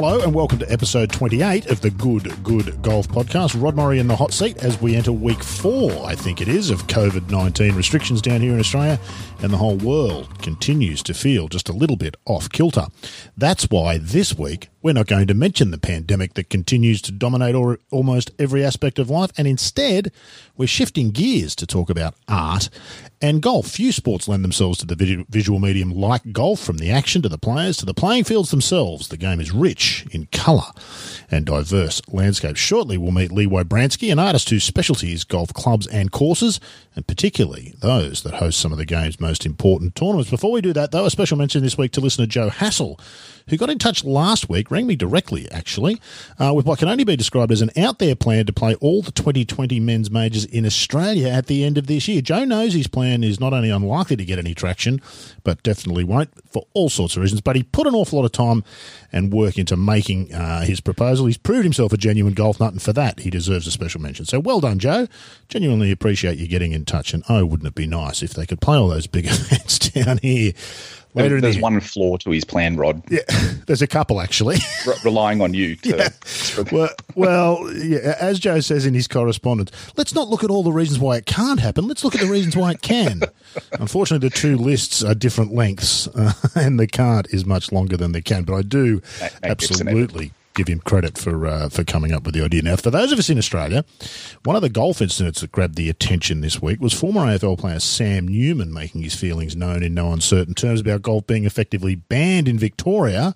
Hello and welcome to episode 28 of the Good Good Golf Podcast. Rod Murray in the hot seat as we enter week four, I think it is, of COVID 19 restrictions down here in Australia, and the whole world continues to feel just a little bit off kilter. That's why this week we're not going to mention the pandemic that continues to dominate or, almost every aspect of life, and instead we're shifting gears to talk about art and golf. Few sports lend themselves to the visual medium like golf, from the action to the players to the playing fields themselves. The game is rich in colour and diverse landscapes. Shortly, we'll meet Lee Wybranski, an artist whose specialty is golf clubs and courses, and particularly those that host some of the game's most important tournaments. Before we do that, though, a special mention this week to listener Joe Hassel, who got in touch last week, rang me directly actually, uh, with what can only be described as an out there plan to play all the 2020 men's majors in Australia at the end of this year. Joe knows his plan is not only unlikely to get any traction, but definitely won't for all sorts of reasons. But he put an awful lot of time and work into making uh, his proposal. He's proved himself a genuine golf nut, and for that, he deserves a special mention. So well done, Joe. Genuinely appreciate you getting in touch. And oh, wouldn't it be nice if they could play all those big events down here? Later there's the, one flaw to his plan, Rod. Yeah, there's a couple actually. Re- relying on you. To, yeah. well, well, yeah. As Joe says in his correspondence, let's not look at all the reasons why it can't happen. Let's look at the reasons why it can. Unfortunately, the two lists are different lengths, uh, and the can't is much longer than the can. But I do absolutely give him credit for uh, for coming up with the idea. Now, for those of us in Australia, one of the golf incidents that grabbed the attention this week was former AFL player Sam Newman making his feelings known in no uncertain terms about golf being effectively banned in Victoria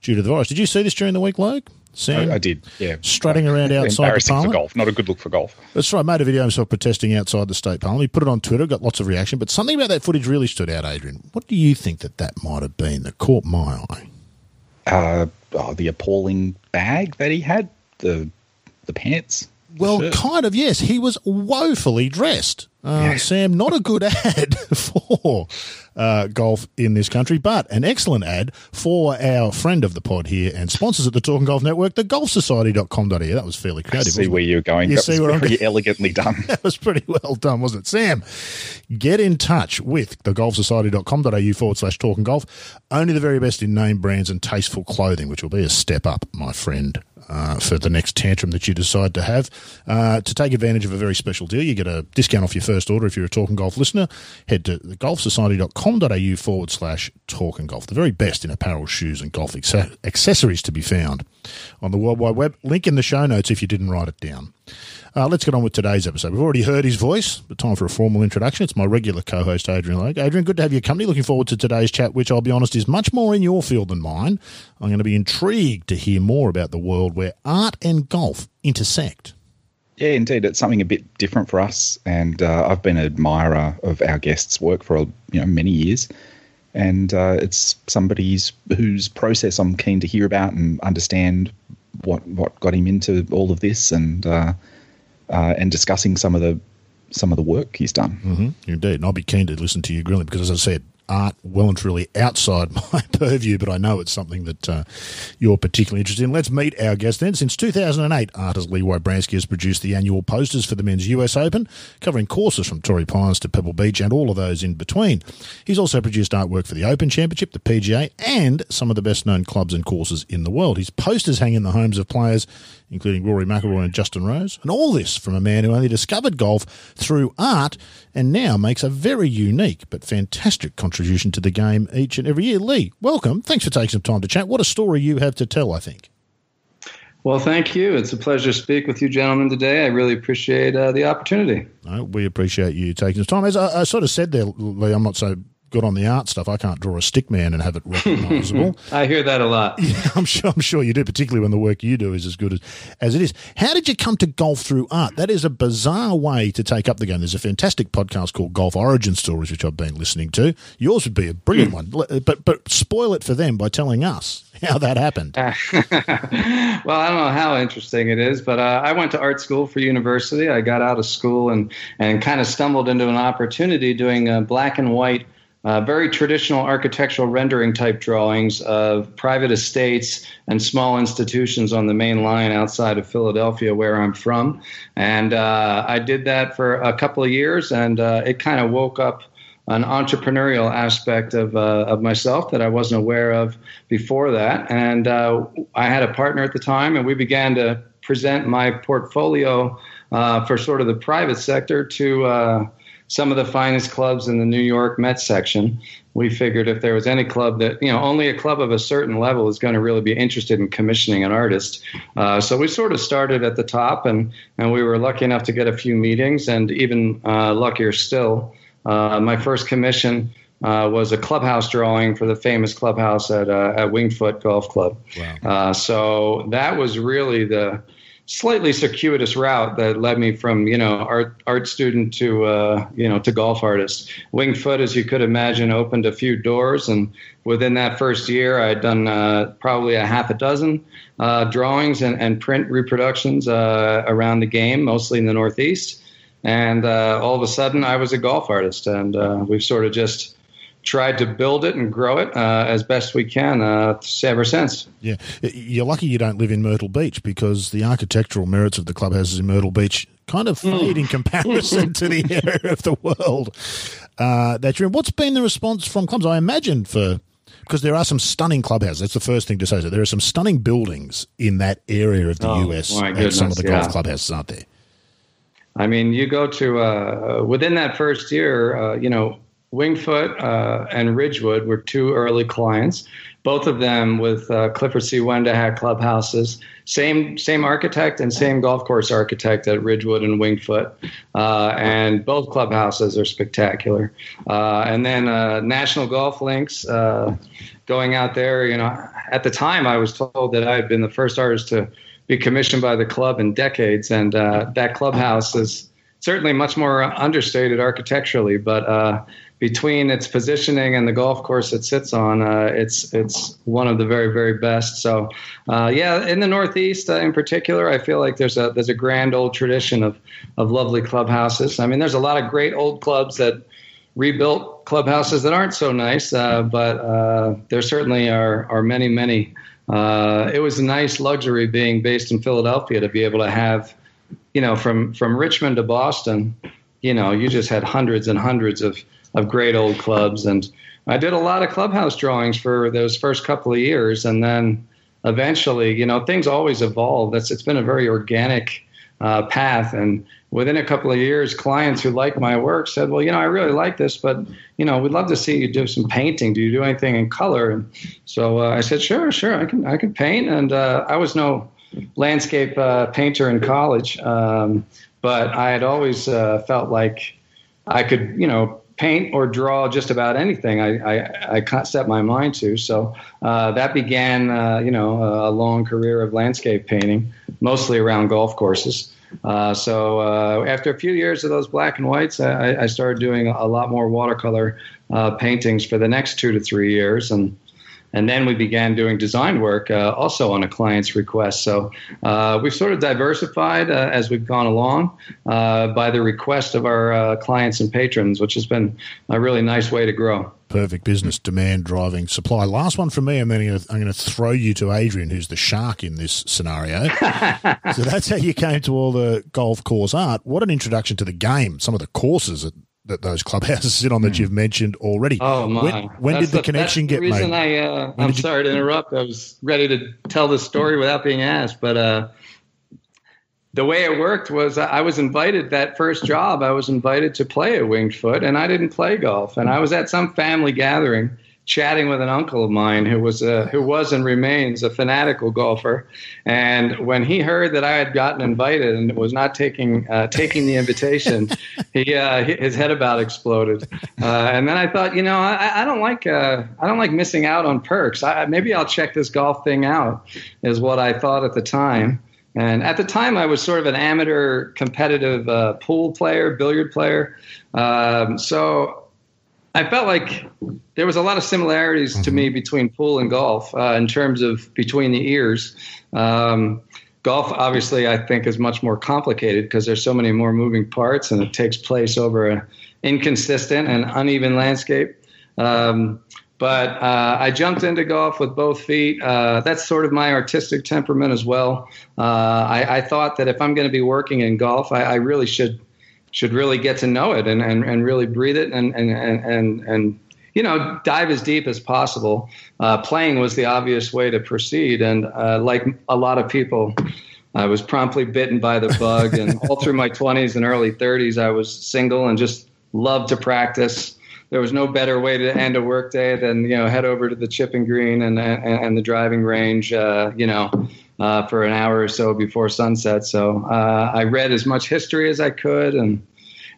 due to the virus. Did you see this during the week, Luke? Sam, I, I, did. Yeah, strutting around outside the parliament. for golf. Not a good look for golf. That's right. I Made a video of himself protesting outside the state parliament. He put it on Twitter. Got lots of reaction. But something about that footage really stood out, Adrian. What do you think that that might have been that caught my eye? Uh, oh, the appalling bag that he had, the the pants. Well, kind of, yes. He was woefully dressed. Uh, Sam, not a good ad for uh, golf in this country, but an excellent ad for our friend of the pod here and sponsors at the Talking Golf Network, the golfsociety.com.au. That was fairly creative. I see where you're going. You that see was pretty elegantly done. that was pretty well done, wasn't it? Sam, get in touch with the golfsociety.com.au forward slash talking golf. Only the very best in name brands and tasteful clothing, which will be a step up, my friend uh, for the next tantrum that you decide to have. Uh, to take advantage of a very special deal, you get a discount off your first order if you're a Talking Golf listener. Head to golfsociety.com.au forward slash Talking Golf. The very best in apparel, shoes, and golf accessories to be found on the World Wide Web. Link in the show notes if you didn't write it down. Uh, let's get on with today's episode. We've already heard his voice, but time for a formal introduction. It's my regular co host, Adrian Logue. Adrian, good to have your company. Looking forward to today's chat, which I'll be honest is much more in your field than mine. I'm going to be intrigued to hear more about the world where art and golf intersect. Yeah, indeed, it's something a bit different for us, and uh, I've been an admirer of our guests' work for you know many years, and uh, it's somebody's whose process I'm keen to hear about and understand what what got him into all of this, and uh, uh, and discussing some of the some of the work he's done. Mm-hmm. Indeed, and I'll be keen to listen to you grilling because, as I said, art well and truly outside my purview, but I know it's something that uh, you're particularly interested in. Let's meet our guest then. Since 2008, artist Lee Wybranski has produced the annual posters for the Men's US Open, covering courses from Torrey Pines to Pebble Beach and all of those in between. He's also produced artwork for the Open Championship, the PGA, and some of the best known clubs and courses in the world. His posters hang in the homes of players including Rory McIlroy and Justin Rose. And all this from a man who only discovered golf through art and now makes a very unique but fantastic contribution to the game each and every year. Lee, welcome. Thanks for taking some time to chat. What a story you have to tell, I think. Well, thank you. It's a pleasure to speak with you gentlemen today. I really appreciate uh, the opportunity. No, we appreciate you taking the time. As I, I, sort of said there, Lee, I'm not so good on the art stuff. I can't draw a stick man and have it recognisable. I hear that a lot. Yeah, I'm sure. I'm sure you do, particularly when the work you do is as good as, as it is. How did you come to golf through art? That is a bizarre way to take up the game. There's a fantastic podcast called Golf Origin Stories, which I've been listening to. Yours would be a brilliant one, but but spoil it for them by telling us how that happened. well, I don't know how interesting it is, but uh, I went to art school for university. I got out of school and and kind of stumbled into an opportunity doing uh, black and white uh, very traditional architectural rendering type drawings of private estates and small institutions on the main line outside of Philadelphia, where I'm from. And uh, I did that for a couple of years, and uh, it kind of woke up an entrepreneurial aspect of uh, of myself that I wasn't aware of before that. And uh, I had a partner at the time, and we began to present my portfolio uh, for sort of the private sector to some of the finest clubs in the New York Mets section. We figured if there was any club that, you know, only a club of a certain level is going to really be interested in commissioning an artist. Uh, so we sort of started at the top, and, and we were lucky enough to get a few meetings, and even uh, luckier still. Uh, my first commission uh, was a clubhouse drawing for the famous clubhouse at, uh, at Winged-Foot Golf Club. Wow. Uh, so that was really the slightly circuitous route that led me from you know art art student to uh, you know to golf artist. Winged-Foot, as you could imagine, opened a few doors, and within that first year, I had done uh, probably a half a dozen uh, drawings and, and print reproductions uh, around the game, mostly in the Northeast. And uh, all of a sudden, I was a golf artist, and uh, we've sort of just tried to build it and grow it uh, as best we can uh, ever since. Yeah, you're lucky you don't live in Myrtle Beach because the architectural merits of the clubhouses in Myrtle Beach kind of fade in comparison to the area of the world uh, that you're in. What's been the response from clubs? I imagine for because there are some stunning clubhouses. That's the first thing to say. So there are some stunning buildings in that area of the oh, US some of the golf clubhouses, aren't there? I mean, you go to uh, within that first year, uh, you know, Winged-Foot uh, and Ridgewood were two early clients, both of them with uh, Clifford C. Wendehack clubhouses. Same same architect and same golf course architect at Ridgewood and Winged-Foot, uh, and both clubhouses are spectacular. Uh, and then uh, National Golf Links, uh, going out there. You know, at the time I was told that I had been the first artist to be commissioned by the club in decades, and that clubhouse is certainly much more understated architecturally, but between its positioning and the golf course it sits on, uh, it's it's one of the very very best. So, uh, yeah, in the Northeast uh, in particular, I feel like there's a there's a grand old tradition of of lovely clubhouses. I mean, there's a lot of great old clubs that rebuilt clubhouses that aren't so nice, uh, but uh, there certainly are are many many. Uh, it was a nice luxury being based in Philadelphia to be able to have, you know, from from Richmond to Boston, you know, you just had hundreds and hundreds of of great old clubs. And I did a lot of clubhouse drawings for those first couple of years, and then eventually, you know, things always evolve. That's it's been a very organic uh, path, and within a couple of years, clients who like my work said, "Well, you know, I really like this, but you know, we'd love to see you do some painting. Do you do anything in color?" And so uh, I said, "Sure, sure, I can, I can paint." And uh, I was no landscape uh, painter in college, um, but I had always uh, felt like I could, you know, paint or draw just about anything I, I, I set my mind to. So uh, that began, uh, you know, a long career of landscape painting, mostly around golf courses. Uh, so uh, after a few years of those black and whites, I, I started doing a lot more watercolor uh, paintings for the next two to three years, and and then we began doing design work uh, also on a client's request. So uh, we've sort of diversified uh, as we've gone along uh, by the request of our uh, clients and patrons, which has been a really nice way to grow. Perfect business, demand driving supply. Last one from me, and then I'm going to throw you to Adrian, who's the shark in this scenario. so that's how you came to all the golf course art. What an introduction to the game! Some of the courses that those clubhouses sit on that hmm. you've mentioned already. Oh my! When, when did the, the connection get the reason made? I, uh, I'm sorry you... to interrupt. I was ready to tell the story without being asked, but uh, the way it worked was I was invited that first job. I was invited to play at Winged-Foot, and I didn't play golf. And I was at some family gathering, chatting with an uncle of mine who was a, who was and remains a fanatical golfer. And when he heard that I had gotten invited and was not taking uh, taking the invitation, he uh, his head about exploded. Uh, and then I thought, you know, I, I don't like uh, I don't like missing out on perks. I, maybe I'll check this golf thing out, is what I thought at the time. And at the time, I was sort of an amateur competitive uh, pool player, billiard player. Um, so I felt like there was a lot of similarities mm-hmm. to me between pool and golf uh, in terms of between the ears. Um, golf, obviously, I think is much more complicated because there's so many more moving parts and it takes place over an inconsistent and uneven landscape. Um, but uh, I jumped into golf with both feet. Uh, that's sort of my artistic temperament as well. Uh, I, I, thought that if I'm going to be working in golf, I, I really should should really get to know it and, and, and really breathe it and, and, and, and, you know, dive as deep as possible. Uh, playing was the obvious way to proceed. And uh, like a lot of people, I was promptly bitten by the bug. And all through my 20s and early 30s, I was single and just loved to practice. There was no better way to end a workday than you know head over to the chipping green and and, and the driving range. Uh, you know, uh, for an hour or so before sunset. So uh, I read as much history as I could. And,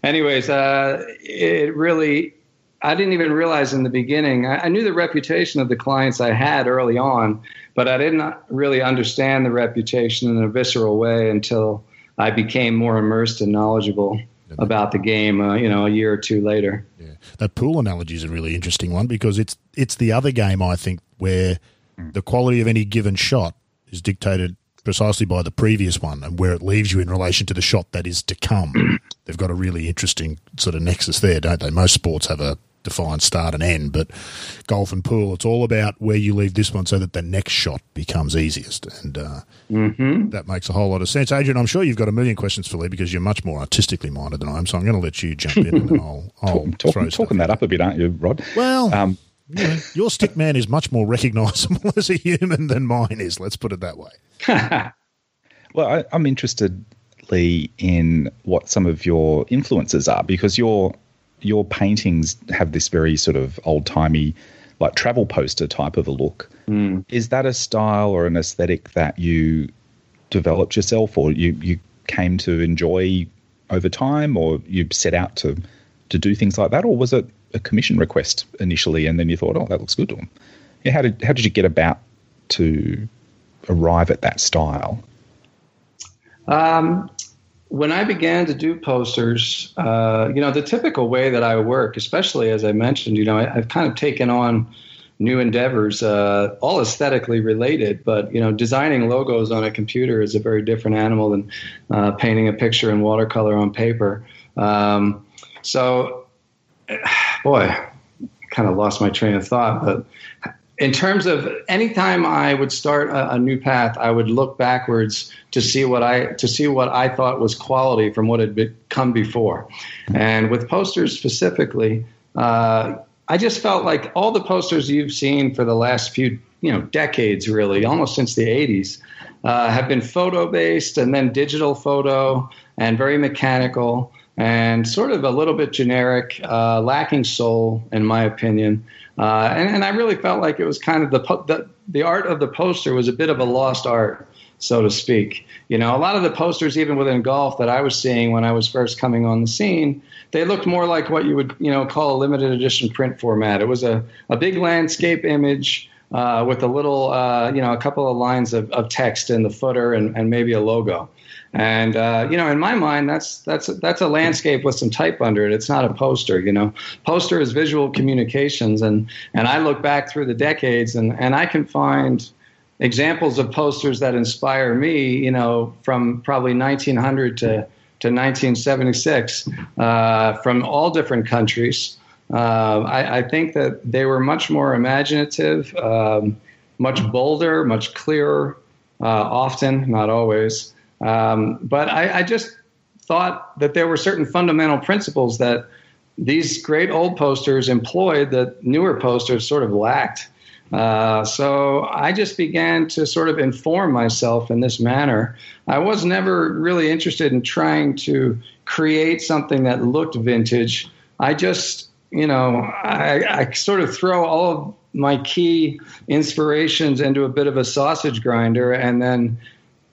anyways, uh, it really, I didn't even realize in the beginning, I, I, knew the reputation of the clients I had early on, but I didn't really understand the reputation in a visceral way until I became more immersed and knowledgeable about the game, uh, you know, a year or two later. Yeah. That pool analogy is a really interesting one because it's it's the other game I think where the quality of any given shot is dictated precisely by the previous one and where it leaves you in relation to the shot that is to come. They've got a really interesting sort of nexus there, don't they? Most sports have a defined start and end, but golf and pool, it's all about where you leave this one so that the next shot becomes easiest. And uh, mm-hmm. that makes a whole lot of sense. Adrian, I'm sure you've got a million questions for Lee because you're much more artistically minded than I am, so I'm going to let you jump in and I'll, I'll Talk, talking, talking that up a bit, aren't you, Rod? Well, um, you know, your stick man is much more recognisable as a human than mine is. Let's put it that way. well, I, I'm interested, Lee, in what some of your influences are because your your paintings have this very sort of old timey, like travel poster type of a look. Mm. Is that a style or an aesthetic that you developed yourself, or you you came to enjoy over time, or you set out to to do things like that, or was it a commission request initially, and then you thought, oh, that looks good to them. Yeah, how did how did you get about to arrive at that style? Um, when I began to do posters, uh, you know, the typical way that I work, especially as I mentioned, you know, I, have kind of taken on new endeavors, uh, all aesthetically related. But you know, designing logos on a computer is a very different animal than uh, painting a picture in watercolor on paper. Um, so boy, I kind of lost my train of thought. But in terms of anytime I would start a, a, new path, I would look backwards to see what I to see what I thought was quality from what had come before. And with posters specifically, uh, I just felt like all the posters you've seen for the last few you know decades, really, almost since the '80s, uh, have been photo based and then digital photo and very mechanical and sort of a little bit generic, uh, lacking soul, in my opinion. Uh, and, and, I really felt like it was kind of the, the the art of the poster was a bit of a lost art, so to speak. You know, a lot of the posters, even within golf, that I was seeing when I was first coming on the scene, they looked more like what you would you know call a limited edition print format. It was a, a big landscape image. Uh, with a little, uh, you know, a couple of lines of, of text in the footer and, and maybe a logo. And uh, you know, in my mind, that's that's that's a landscape with some type under it. It's not a poster. You know, poster is visual communications, and and I look back through the decades, and and I can find examples of posters that inspire me. You know, from probably 1900 to to 1976, uh, from all different countries. Uh, I, I, think that they were much more imaginative, um, much bolder, much clearer, uh, often, not always. Um, but I, I, just thought that there were certain fundamental principles that these great old posters employed that newer posters sort of lacked. Uh, so I just began to sort of inform myself in this manner. I was never really interested in trying to create something that looked vintage. I just, you know, I, I sort of throw all of my key inspirations into a bit of a sausage grinder and then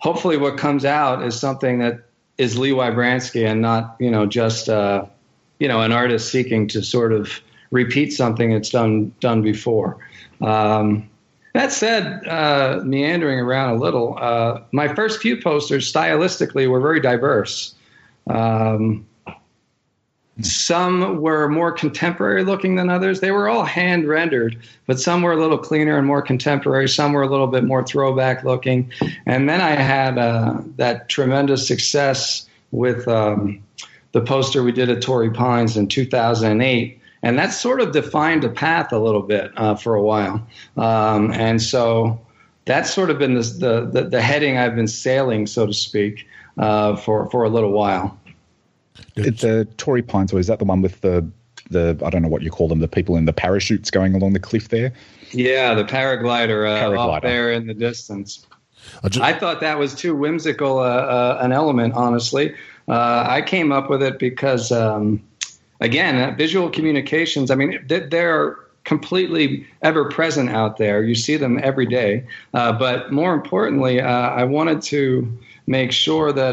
hopefully what comes out is something that is Lee Wybranski and not you know just uh, you know an artist seeking to sort of repeat something that's done done before. Um, that said, uh, meandering around a little, uh, my first few posters stylistically were very diverse. Um, some were more contemporary looking than others. They were all hand rendered, but some were a little cleaner and more contemporary. Some were a little bit more throwback looking. And then I had uh, that tremendous success with um, the poster we did at Torrey Pines in 2008. And that sort of defined a path a little bit uh, for a while. Um, and so that's sort of been the, the, the, heading I've been sailing, so to speak, uh, for, for a little while. The Torrey Pines, or is that the one with the the I don't know what you call them, the people in the parachutes going along the cliff there? Yeah, the paraglider, uh, paraglider. off there in the distance. I, just, I thought that was too whimsical uh, uh, an element, honestly. Uh, I came up with it because, um, again, uh, visual communications. I mean, they're completely ever present out there. You see them every day. Uh, but more importantly, I wanted to make sure that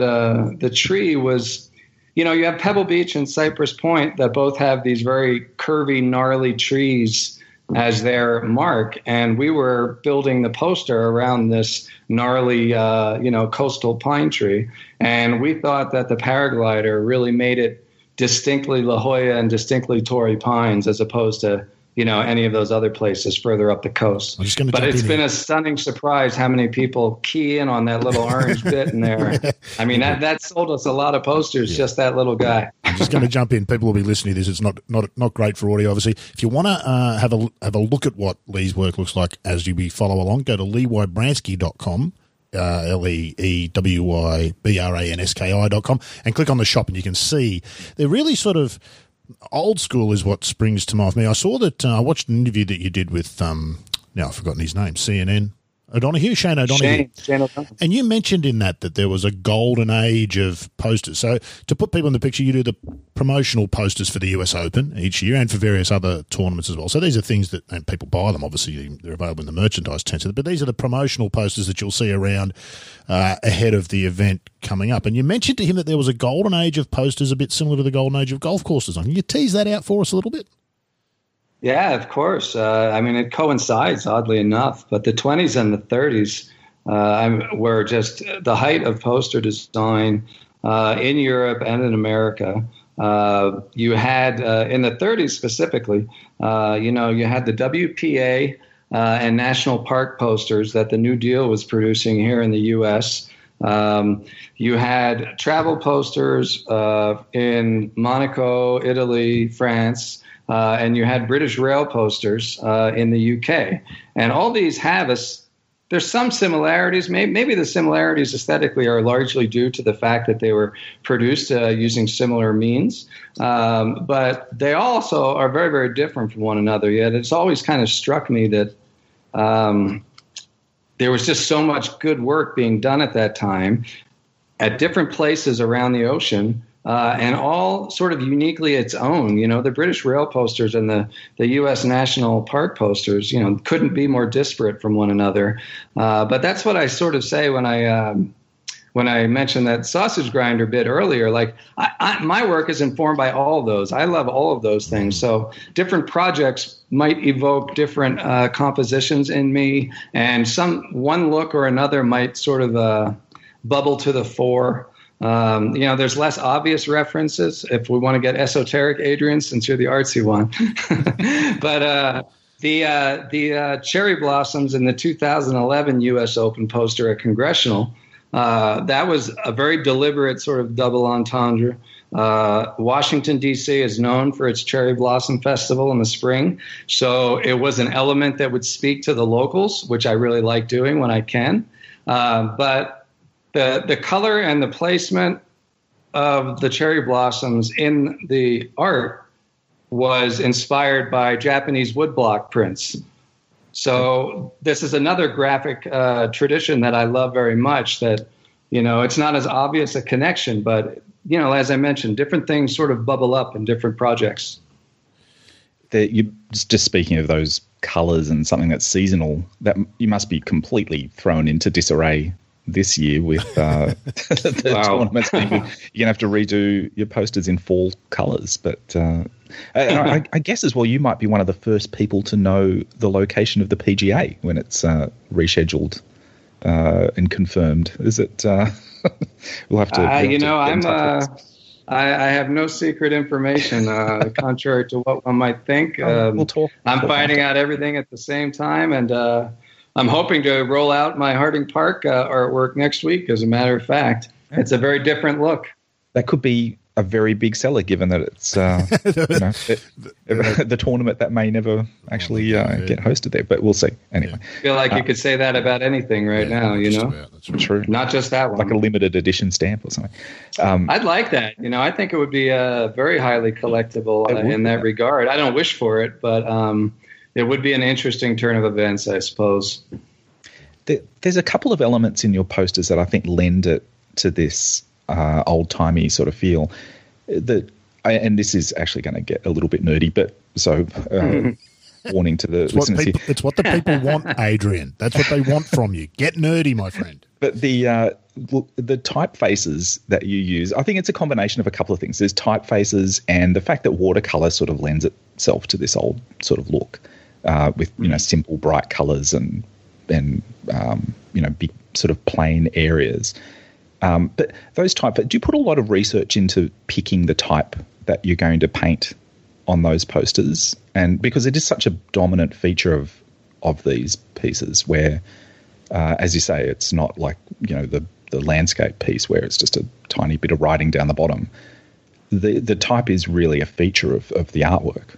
the tree was you know, you have Pebble Beach and Cypress Point that both have these very curvy, gnarly trees as their mark, and we were building the poster around this gnarly, uh, you know, coastal pine tree, and we thought that the paraglider really made it distinctly La Jolla and distinctly Torrey Pines, as opposed to you know any of those other places further up the coast. but it's been here. a stunning surprise how many people key in on that little orange bit in there. I mean that that sold us a lot of posters. Yeah. Just that little guy. I'm just going to jump in. People will be listening to this. It's not not not great for audio, obviously. If you want to uh, have a have a look at what Lee's work looks like as you be follow along, go to leewybranski.com uh, L E E W Y B R A N S K I dot com and click on the shop and you can see they're really sort of old school is what springs to mind for me. I saw that uh, I watched an interview that you did with um, now I've forgotten his name, CNN O'Donoghue, Shane O'Donoghue. Shane, Shane O'Donoghue. And you mentioned in that that there was a golden age of posters. So to put people in the picture, you do the promotional posters for the US Open each year and for various other tournaments as well. So these are things that, and people buy them, obviously, they're available in the merchandise tent. But these are the promotional posters that you'll see around uh, ahead of the event coming up. And you mentioned to him that there was a golden age of posters a bit similar to the golden age of golf courses. Can you tease that out for us a little bit? Yeah, of course. Uh, I mean, it coincides, oddly enough, but the 20s and the 30s uh, were just the height of poster design uh, in Europe and in America. Uh, you had, uh, in the 30s specifically, uh, you know, you had the WPA and National Park posters that the New Deal was producing here in the U.S. Um, you had travel posters in Monaco, Italy, France uh, and you had British rail posters uh, in the UK. And all these have us. There's some similarities. Maybe, maybe, the similarities aesthetically are largely due to the fact that they were produced uh, using similar means. Um, but they also are very, very different from one another. Yet it's always kind of struck me that um, there was just so much good work being done at that time at different places around the ocean uh, and all sort of uniquely its own. You know, the British rail posters and the, the U.S. National Park posters, you know, couldn't be more disparate from one another. Uh, but that's what I sort of say when I. Um, when I mentioned that sausage grinder bit earlier, like I, I, my work is informed by all of those. I love all of those things. So different projects might evoke different uh, compositions in me, and some one look or another might sort of uh, bubble to the fore. Um, you know, there's less obvious references if we want to get esoteric, Adrian, since you're the artsy one. but uh, the uh, the uh, cherry blossoms in the 2011 U.S. Open poster at Congressional. Uh, that was a very deliberate sort of double entendre. Uh, Washington, D.C. is known for its Cherry Blossom Festival in the spring. So it was an element that would speak to the locals, which I really like doing when I can. Uh, but the the color and the placement of the cherry blossoms in the art was inspired by Japanese woodblock prints. So this is another graphic uh, tradition that I love very much. That you know, it's not as obvious a connection, but you know, as I mentioned, different things sort of bubble up in different projects. The, you just speaking of those colors and something that's seasonal, that you must be completely thrown into disarray this year with uh, the wow. tournaments. You're going to have to redo your posters in fall colours. But uh, I, I, guess as well, you might be one of the first people to know the location of the PGA when it's uh, rescheduled uh, and confirmed. Is it? Uh, we'll have to. Uh, you know, I'm. I, I, have no secret information, contrary to what one might think. Um, we'll talk. I'm finding out everything at the same time, and I'm hoping to roll out my Harding Park uh, artwork next week. As a matter of fact, it's a very different look. That could be a very big seller, given that it's uh, you know, it, the tournament that may never actually uh, get hosted there. But we'll see. Anyway, I feel like you uh, could say that about anything right yeah, now. You know, about, that's true. Not just that one, like a limited edition stamp or something. Um, I'd like that. You know, I think it would be uh, very highly collectible uh, in that regard. I don't wish for it, but um, it would be an interesting turn of events, I suppose. There's a couple of elements in your posters that I think lend it to this uh, old timey sort of feel. That and this is actually going to get a little bit nerdy, but so uh, warning to the it's listeners what people, here. It's what the people want, Adrian. That's what they want from you. Get nerdy, my friend. But the uh, the typefaces that you use, I think it's a combination of a couple of things. There's typefaces and the fact that watercolor sort of lends itself to this old sort of look uh, with you know simple bright colors and and um, you know big sort of plain areas. Um, but those type, do you put a lot of research into picking the type that you're going to paint on those posters? And because it is such a dominant feature of of these pieces, where, uh, as you say, it's not like you know the the landscape piece where it's just a tiny bit of writing down the bottom. The the type is really a feature of, of the artwork.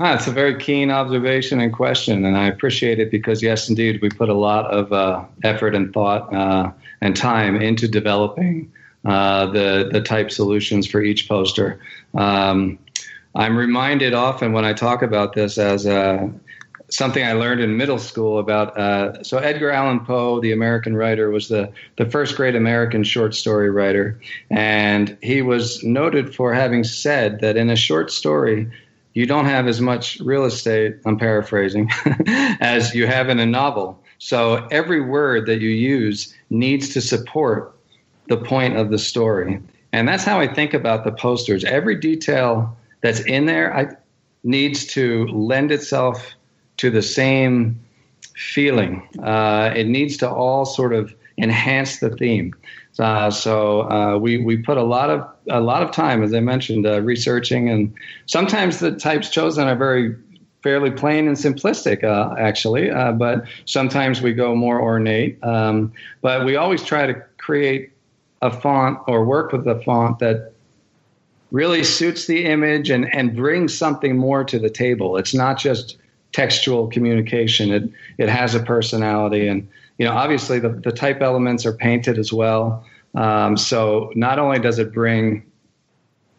Ah, it's a very keen observation and question, and I appreciate it because yes, indeed, we put a lot of uh, effort and thought uh, and time into developing uh, the the type solutions for each poster. Um, I'm reminded often when I talk about this as uh, something I learned in middle school about. Uh, so Edgar Allan Poe, the American writer, was the the first great American short story writer, and he was noted for having said that in a short story. You don't have as much real estate, I'm paraphrasing, as you have in a novel. So every word that you use needs to support the point of the story. And that's how I think about the posters. Every detail that's in there I, needs to lend itself to the same feeling. Uh, it needs to all sort of enhance the theme. Uh, so uh, we we put a lot of a lot of time, as I mentioned, uh, researching, and sometimes the types chosen are very fairly plain and simplistic, uh, actually. Uh, but sometimes we go more ornate. Um, but we always try to create a font or work with a font that really suits the image and, and brings something more to the table. It's not just textual communication. It it has a personality, and you know, obviously the, the type elements are painted as well. Um, so not only does it bring,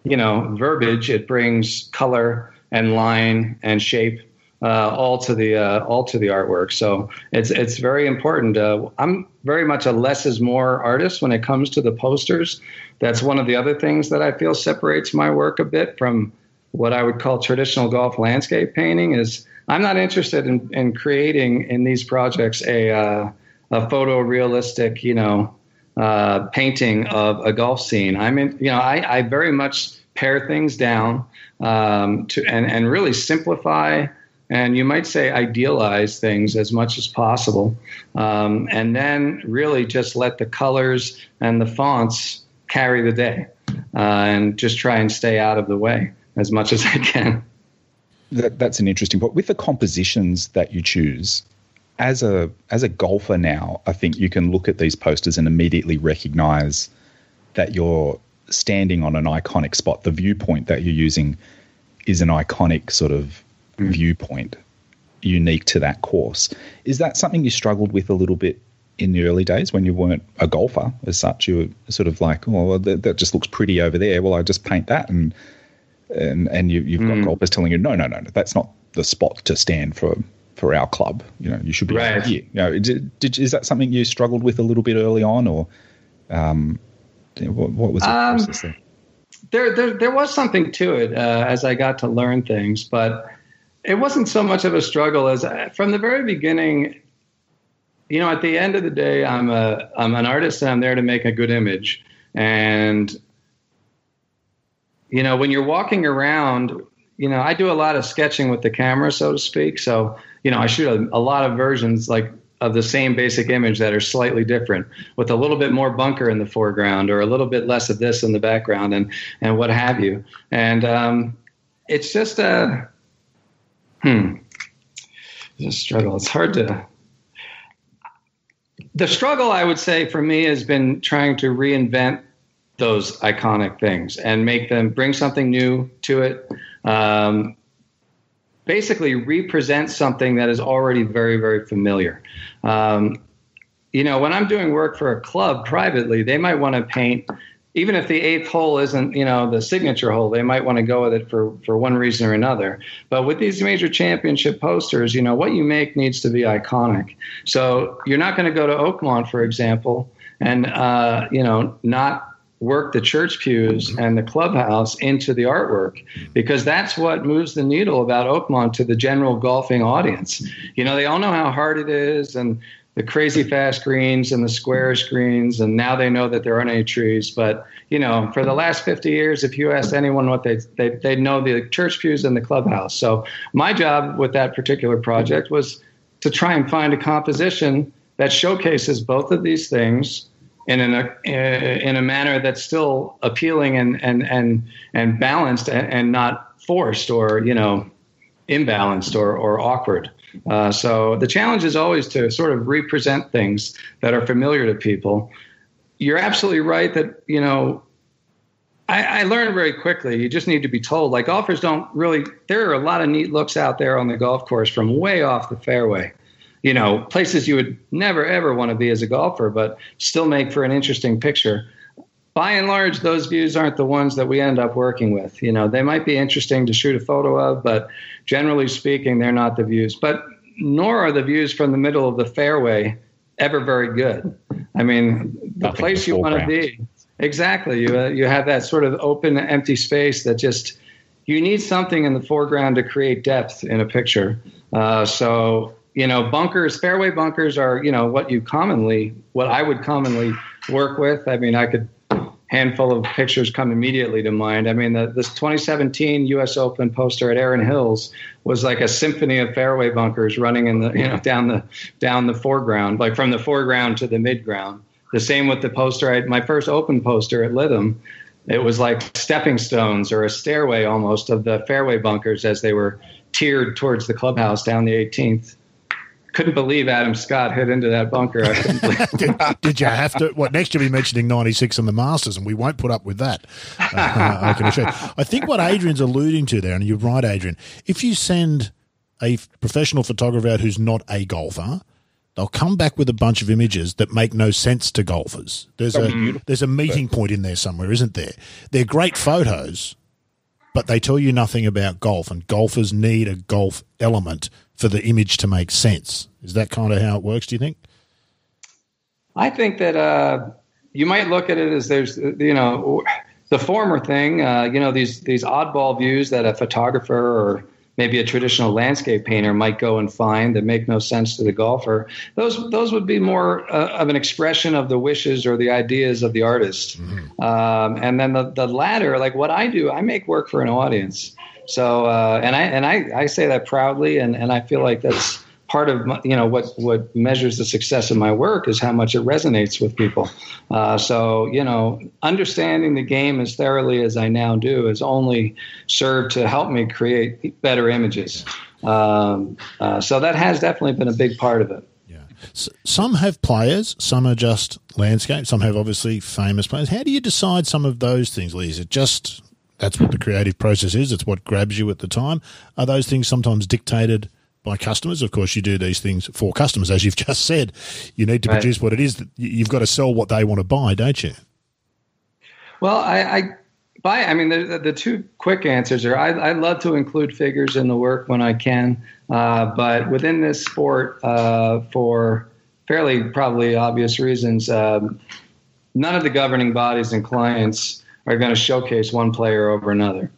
you know, verbiage, it brings color and line and shape uh, all to the uh, all to the artwork. So it's it's very important. Uh, I'm very much a less is more artist when it comes to the posters. That's one of the other things that I feel separates my work a bit from what I would call traditional golf landscape painting. Is I'm not interested in, in creating in these projects a uh, a photorealistic, you know, uh, painting of a golf scene. I'm in, you know, I, I very much pare things down um, to and, and really simplify and you might say idealize things as much as possible, um, and then really just let the colors and the fonts carry the day, uh, and just try and stay out of the way as much as I can. That, that's an interesting point. With the compositions that you choose, as a as a golfer now, I think you can look at these posters and immediately recognize that you're standing on an iconic spot. The viewpoint that you're using is an iconic sort of mm. viewpoint unique to that course. Is that something you struggled with a little bit in the early days when you weren't a golfer as such? You were sort of like, oh, well, that, that just looks pretty over there. Well, I just paint that, and and and you, have got mm. golfers telling you, no, no, no, that's not the spot to stand for for our club. You know, you should be right. here. You know, did, did, is that something you struggled with a little bit early on, or um, what, what was the um, process there? There, there, there was something to it uh, as I got to learn things, but it wasn't so much of a struggle as uh, from the very beginning. You know, at the end of the day, I'm a I'm an artist and I'm there to make a good image. And you know, when you're walking around, you know, I do a lot of sketching with the camera, so to speak. So, you know, I shoot a, a lot of versions like of the same basic image that are slightly different with a little bit more bunker in the foreground or a little bit less of this in the background and and what have you. And um, it's just a Hmm. It's a struggle. It's hard to. The struggle, I would say, for me has been trying to reinvent those iconic things and make them bring something new to it. Um, basically, represent something that is already very, very familiar. Um, you know, when I'm doing work for a club privately, they might want to paint even if the eighth hole isn't, you know, the signature hole, they might want to go with it for, for one reason or another. But with these major championship posters, you know, what you make needs to be iconic. So you're not going to go to Oakmont, for example, and, uh, you know, not work the church pews and the clubhouse into the artwork because that's what moves the needle about Oakmont to the general golfing audience. You know, they all know how hard it is and the crazy fast greens and the square screens, and now they know that there aren't any trees. But you know, for the last 50 years, if you asked anyone what they they they know the church pews and the clubhouse. So my job with that particular project was to try and find a composition that showcases both of these things in a in a manner that's still appealing and and and and balanced and, and not forced or you know imbalanced or or awkward. Uh, so the challenge is always to sort of represent things that are familiar to people. You're absolutely right that you know. I, I learned very quickly. You just need to be told. Like golfers don't really. There are a lot of neat looks out there on the golf course from way off the fairway. You know, places you would never ever want to be as a golfer, but still make for an interesting picture by and large, those views aren't the ones that we end up working with. You know, they might be interesting to shoot a photo of, but generally speaking, they're not the views. But nor are the views from the middle of the fairway ever very good. I mean, the Nothing place you want to be. Exactly. You, uh, you have that sort of open, empty space that just, you need something in the foreground to create depth in a picture. Uh, so, you know, bunkers, fairway bunkers are, you know, what you commonly, what I would commonly work with. I mean, I could handful of pictures come immediately to mind. I mean, the, this 2017 U.S. Open poster at Erin Hills was like a symphony of fairway bunkers running in the you know down the down the foreground, like from the foreground to the midground. The same with the poster. I, my first Open poster at Lytham, it was like stepping stones or a stairway almost of the fairway bunkers as they were tiered towards the clubhouse down the 18th couldn't believe Adam Scott hit into that bunker. did, did, you have to? What next? You'll be mentioning '96 and the Masters, and we won't put up with that. Uh, I can assure you. I think what Adrian's alluding to there, and you're right, Adrian. If you send a professional photographer out who's not a golfer, they'll come back with a bunch of images that make no sense to golfers. There's a there's a meeting point in there somewhere, isn't there? They're great photos, but they tell you nothing about golf, and golfers need a golf element for the image to make sense. Is that kind of how it works? Do you think? I think that uh, you might look at it as there's, you know, the former thing. Uh, you know, these these oddball views that a photographer or maybe a traditional landscape painter might go and find that make no sense to the golfer. Those those would be more uh, of an expression of the wishes or the ideas of the artist. Mm-hmm. Um, and then the the latter, like what I do, I make work for an audience. So, uh, and I and I, I say that proudly, and, and I feel like that's part of my, you know what what measures the success of my work is how much it resonates with people. Uh, so you know, understanding the game as thoroughly as I now do has only served to help me create better images. Um, uh, so that has definitely been a big part of it. Yeah, some have players, some are just landscape, some have obviously famous players. How do you decide some of those things, Lee? Is it just that's what the creative process is. It's what grabs you at the time. Are those things sometimes dictated by customers? Of course, you do these things for customers, as you've just said. You need to right. produce what it is that you've got to sell what they want to buy, don't you? Well, I, I buy. I mean, the, the two quick answers are: I, I love to include figures in the work when I can, uh, but within this sport, uh, for fairly probably obvious reasons, um, none of the governing bodies and clients are going to showcase one player over another.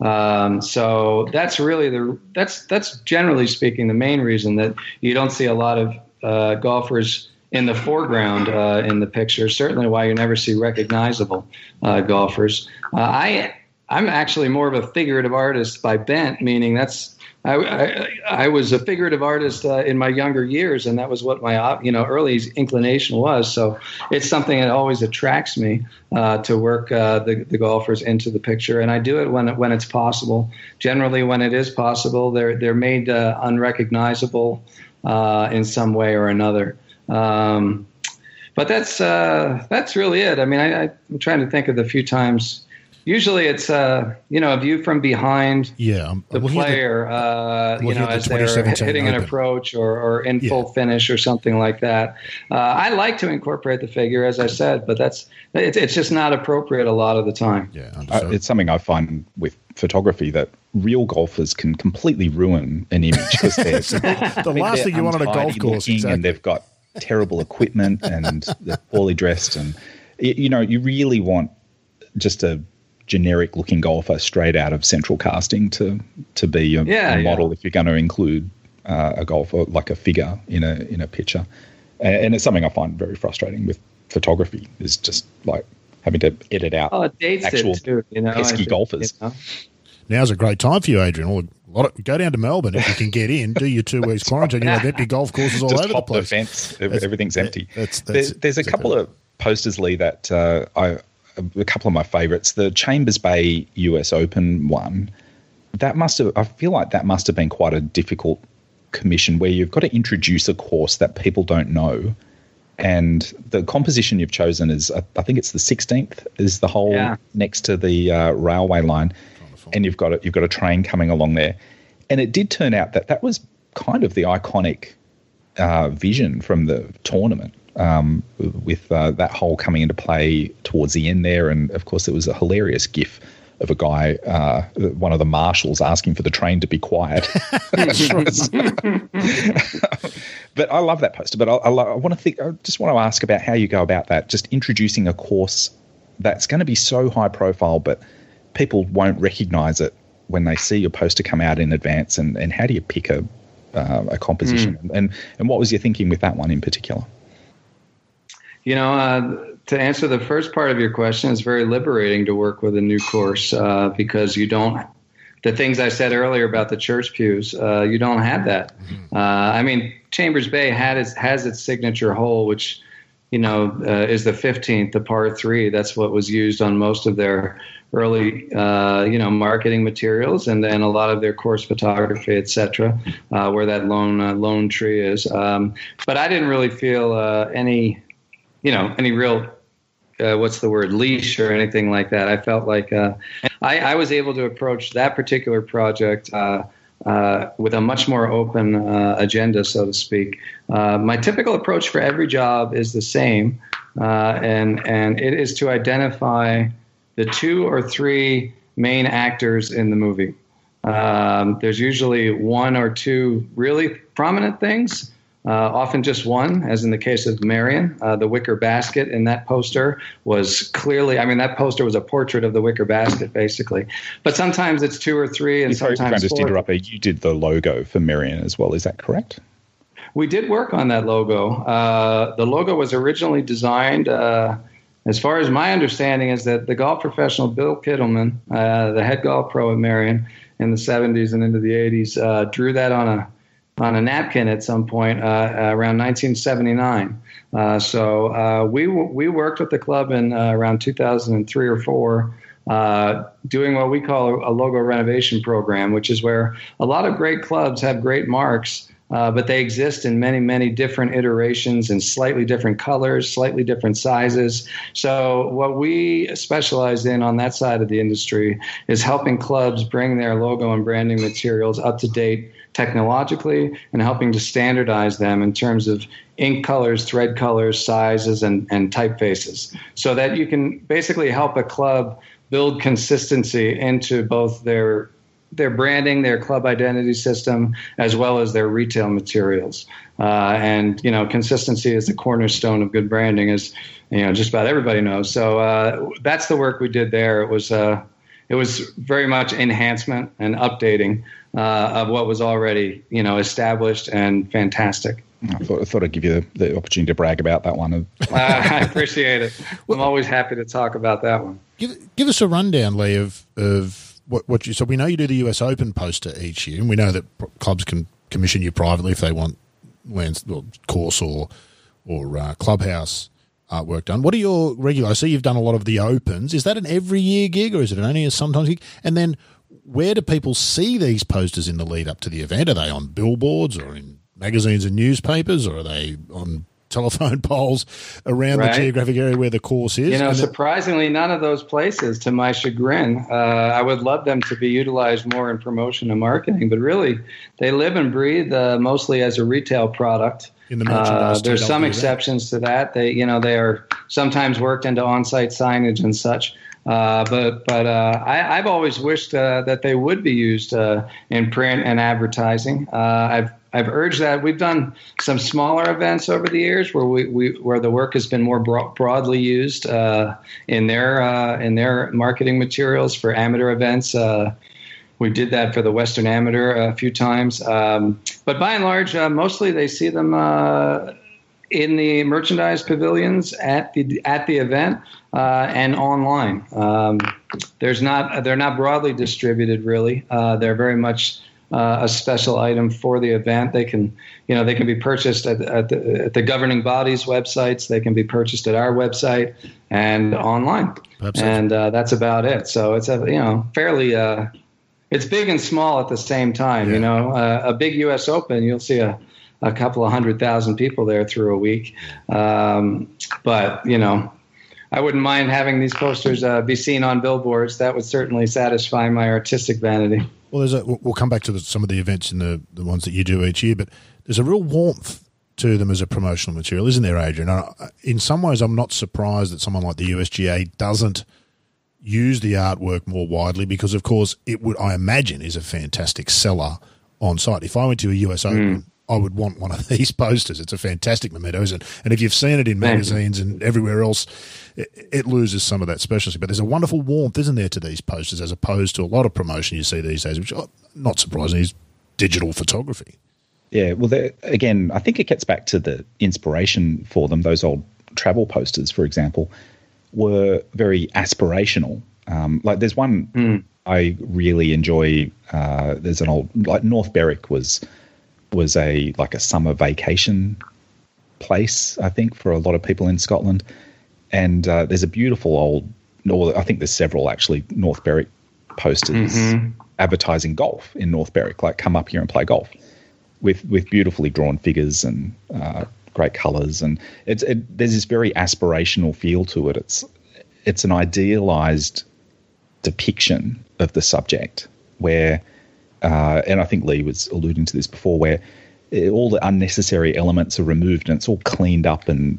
Um, so that's really the that's that's generally speaking the main reason that you don't see a lot of uh, golfers in the foreground uh, in the picture. Certainly, why you never see recognizable uh, golfers. Uh, I I'm actually more of a figurative artist by bent, meaning that's I, I, was a figurative artist uh, in my younger years, and that was what my you know early inclination was. So it's something that always attracts me uh, to work uh, the, the golfers into the picture, and I do it when when it's possible. Generally, when it is possible, they're they're made uh, unrecognizable uh, in some way or another. Um, but that's uh, that's really it. I mean, I, I'm trying to think of the few times Usually, it's uh, you know a view from behind. Yeah, the player, the, uh, you know, the as they're hitting an approach or, or in yeah. full finish or something like that. Uh, I like to incorporate the figure, as I said, but that's it, it's just not appropriate a lot of the time. Yeah, uh, it's something I find with photography that real golfers can completely ruin an image because they're the last thing you want on a golf course, exactly. and they've got terrible equipment and they're poorly dressed, and you know, you really want just a generic looking golfer straight out of central casting to to be a, yeah, model yeah. if you're going to include uh, a golfer like a figure in a in a picture and, and, it's something I find very frustrating with photography is just like having to edit out oh, actual too, you know, pesky golfers. You know? Now's a great time for you, Adrian. Or of, go down to Melbourne if you can get in. Do your two weeks quarantine. You have empty golf courses all Just over the place. The fence. Everything's empty. That's, that's, there's, there's a couple of posters, Lee, that uh, I a couple of my favorites. The Chambers Bay US Open one, that must have, I feel like that must have been quite a difficult commission where you've got to introduce a course that people don't know. And the composition you've chosen is, I think it's the 16th, is the hole yeah. next to the uh, railway line. And you've got a, you've got a train coming along there. And it did turn out that that was kind of the iconic uh, vision from the tournament um, with uh, that hole coming into play towards the end there. And of course, there was a hilarious gif of a guy, uh, one of the marshals, asking for the train to be quiet. but I love that poster. But I, I, I want to think. I just want to ask about how you go about that. Just introducing a course that's going to be so high profile, but people won't recognise it when they see your poster come out in advance. And, and how do you pick a uh, a composition? Mm. And and what was your thinking with that one in particular? You know, uh, to answer the first part of your question, it's very liberating to work with a new course uh, because you don't. The things I said earlier about the church pews, uh, you don't have that. Mm-hmm. Uh, I mean, Chambers Bay had its, has its signature hole, which you know uh, is the 15th, the par three. That's what was used on most of their early, uh, you know, marketing materials, and then a lot of their course photography, etc., uh, where that lone uh, lone tree is. Um, but I didn't really feel uh, any you know any real uh, what's the word leash or anything like that. I felt like uh, I, I, was able to approach that particular project uh, uh with a much more open uh, agenda, so to speak. Uh, my typical approach for every job is the same, and and it is to identify the two or three main actors in the movie. Um, there's usually one or two really prominent things uh, often just one, as in the case of Merion. Uh, the wicker basket in that poster was clearly, I mean, that poster was a portrait of the wicker basket, basically. But sometimes it's two or three, and Sorry, sometimes just four. interrupt you. did the logo for Merion as well, is that correct? We did work on that logo. Uh, the logo was originally designed. Uh, as far as my understanding, is that the golf professional Bill Kittleman, uh, the head golf pro at Merion in the 70s and into the 80s, uh, drew that on a on a napkin at some point uh, around 1979. Uh, so uh, we we worked with the club in uh, around 2003 or four. Uh, doing what we call a logo renovation program, which is where a lot of great clubs have great marks, uh, but they exist in many, many different iterations and slightly different colors, slightly different sizes. So, what we specialize in on that side of the industry is helping clubs bring their logo and branding materials up to date technologically and helping to standardize them in terms of ink colors, thread colors, sizes, and, and typefaces so that you can basically help a club build consistency into both their their branding, their club identity system, as well as their retail materials. Uh, and you know, consistency is the cornerstone of good branding, as you know, just about everybody knows. So uh, that's the work we did there. It was uh, it was very much enhancement and updating uh, of what was already you know established and fantastic. I thought, I thought I'd give you the, the, opportunity to brag about that one. I appreciate it. I'm always happy to talk about that one. Give, give us a rundown, Lee, of, of what, what you. So we know you do the US Open poster each year, and we know that clubs can commission you privately if they want lands, or course or or uh, clubhouse artwork done. What are your regular? I see you've done a lot of the opens. Is that an every year gig, or is it only a sometimes gig? And then where do people see these posters in the lead up to the event? Are they on billboards or in magazines and newspapers, or are they on telephone poles around Right. the geographic area where the course is. You know, And surprisingly, none of those places, to my chagrin, uh, I would love them to be utilized more in promotion and marketing, but really, they live and breathe uh, mostly as a retail product. In the Uh, there's some they'll that. exceptions to that. They, you know, they are sometimes worked into on-site signage and such. Uh, but but uh, I, I've always wished uh, that they would be used uh, in print and advertising. Uh, I've I've urged that. We've done some smaller events over the years where we, we where the work has been more bro- broadly used uh, in their uh, in their marketing materials for amateur events. Uh, we did that for the Western Amateur a few times, um, but by and large, uh, mostly they see them uh, in the merchandise pavilions at the at the event uh, and online. Um, there's not they're not broadly distributed really. Uh, they're very much uh, a special item for the event. They can you know they can be purchased at, at, the, at the governing bodies' websites. They can be purchased at our website and online. Perhaps and uh, that's about it. So it's a you know fairly. Uh, it's big and small at the same time. You know, uh, a big U.S. Open, you'll see a, a couple of hundred thousand people there through a week. Um, but you know, I wouldn't mind having these posters uh, be seen on billboards. That would certainly satisfy my artistic vanity. Well, there's a. We'll come back to the, some of the events and the the ones that you do each year, but there's a real warmth to them as a promotional material, isn't there, Adrian? I- in some ways, I'm not surprised that someone like the USGA doesn't use the artwork more widely because, of course, it would I imagine is a fantastic seller on site. If I went to a US Open. Hmm. I would want one of these posters. It's a fantastic memento, isn't it? And if you've seen it in magazines and everywhere else, it, it loses some of that specialty. But there's a wonderful warmth, isn't there, to these posters as opposed to a lot of promotion you see these days, which, oh, not surprising, is digital photography. Yeah, well, again, I think it gets back to the inspiration for them. Those old travel posters, for example, were very aspirational. Um, like, there's one I really enjoy. Uh, there's an old like North Berwick was was a like a summer vacation place, I think, for a lot of people in Scotland. And uh, there's a beautiful old, or I think there's several actually North Berwick posters advertising golf in North Berwick, like come up here and play golf with with beautifully drawn figures and uh, great colours, and it's it, there's this very aspirational feel to it. It's it's an idealized depiction of the subject where, uh, and I think Lee was alluding to this before, where eh, all the unnecessary elements are removed and it's all cleaned up and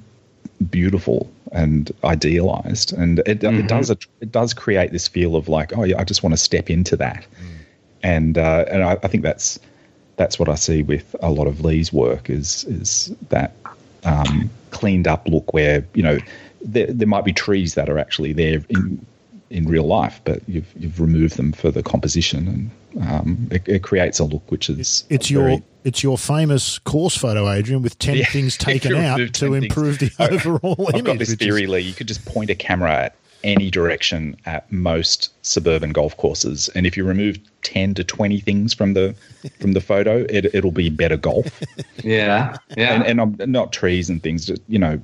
beautiful and idealized, and it, it does it does create this feel of like, oh yeah, I just want to step into that, and uh, and I, I think that's that's what I see with a lot of Lee's work is is that um, cleaned up look where you know there, there might be trees that are actually there in in real life, but you've you've removed them for the composition, and um, it, it creates a look which is It's very- your it's your famous course photo, Adrian, with ten Yeah, things taken out to 10 things. improve the overall I've image. got this which is- theory, Lee. You could just point a camera at any direction at most suburban golf courses, and if you remove ten to twenty things from the from the photo, it, it'll be better golf. Yeah, yeah. and, and I'm not trees and things, just you know,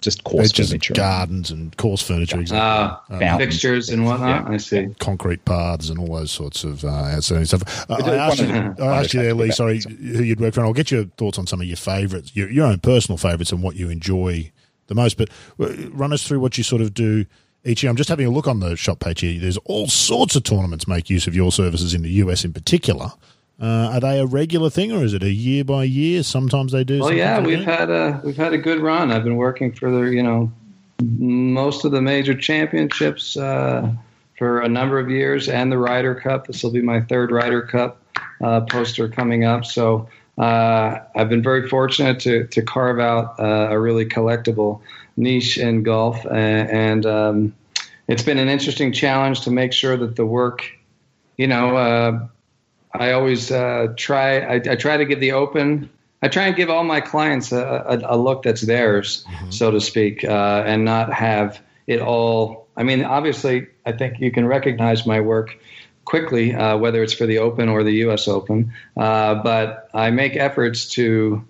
just course It's just furniture. gardens and course furniture, exactly. uh, Fountains. fixtures and whatnot. Yeah. I see. concrete paths and all those sorts of uh, outstanding stuff. Uh, uh, I asked, you, I asked you there, Lee, sorry, who you'd worked for. and I'll get your thoughts on some of your favourites, your, your own personal favourites and what you enjoy the most. But uh, run us through what you sort of do each year. I'm just having a look on the shop page here. There's all sorts of tournaments make use of your services in the US in particular. Uh, are they a regular thing or is it a year by year? Sometimes they do. Well, yeah, we've had a we've had a good run. I've been working for the you know most of the major championships uh, for a number of years, and the Ryder Cup. This will be my third Ryder Cup uh, poster coming up. So uh, I've been very fortunate to to carve out uh, a really collectible niche in golf, and, and um, it's been an interesting challenge to make sure that the work, you know. Uh, I always uh, try. I, I try to give the open. I try and give all my clients a, a, a look that's theirs, so to speak, uh, and not have it all. I mean, obviously, I think you can recognize my work quickly, uh, whether it's for the Open or the U.S. Open. Uh, but I make efforts to,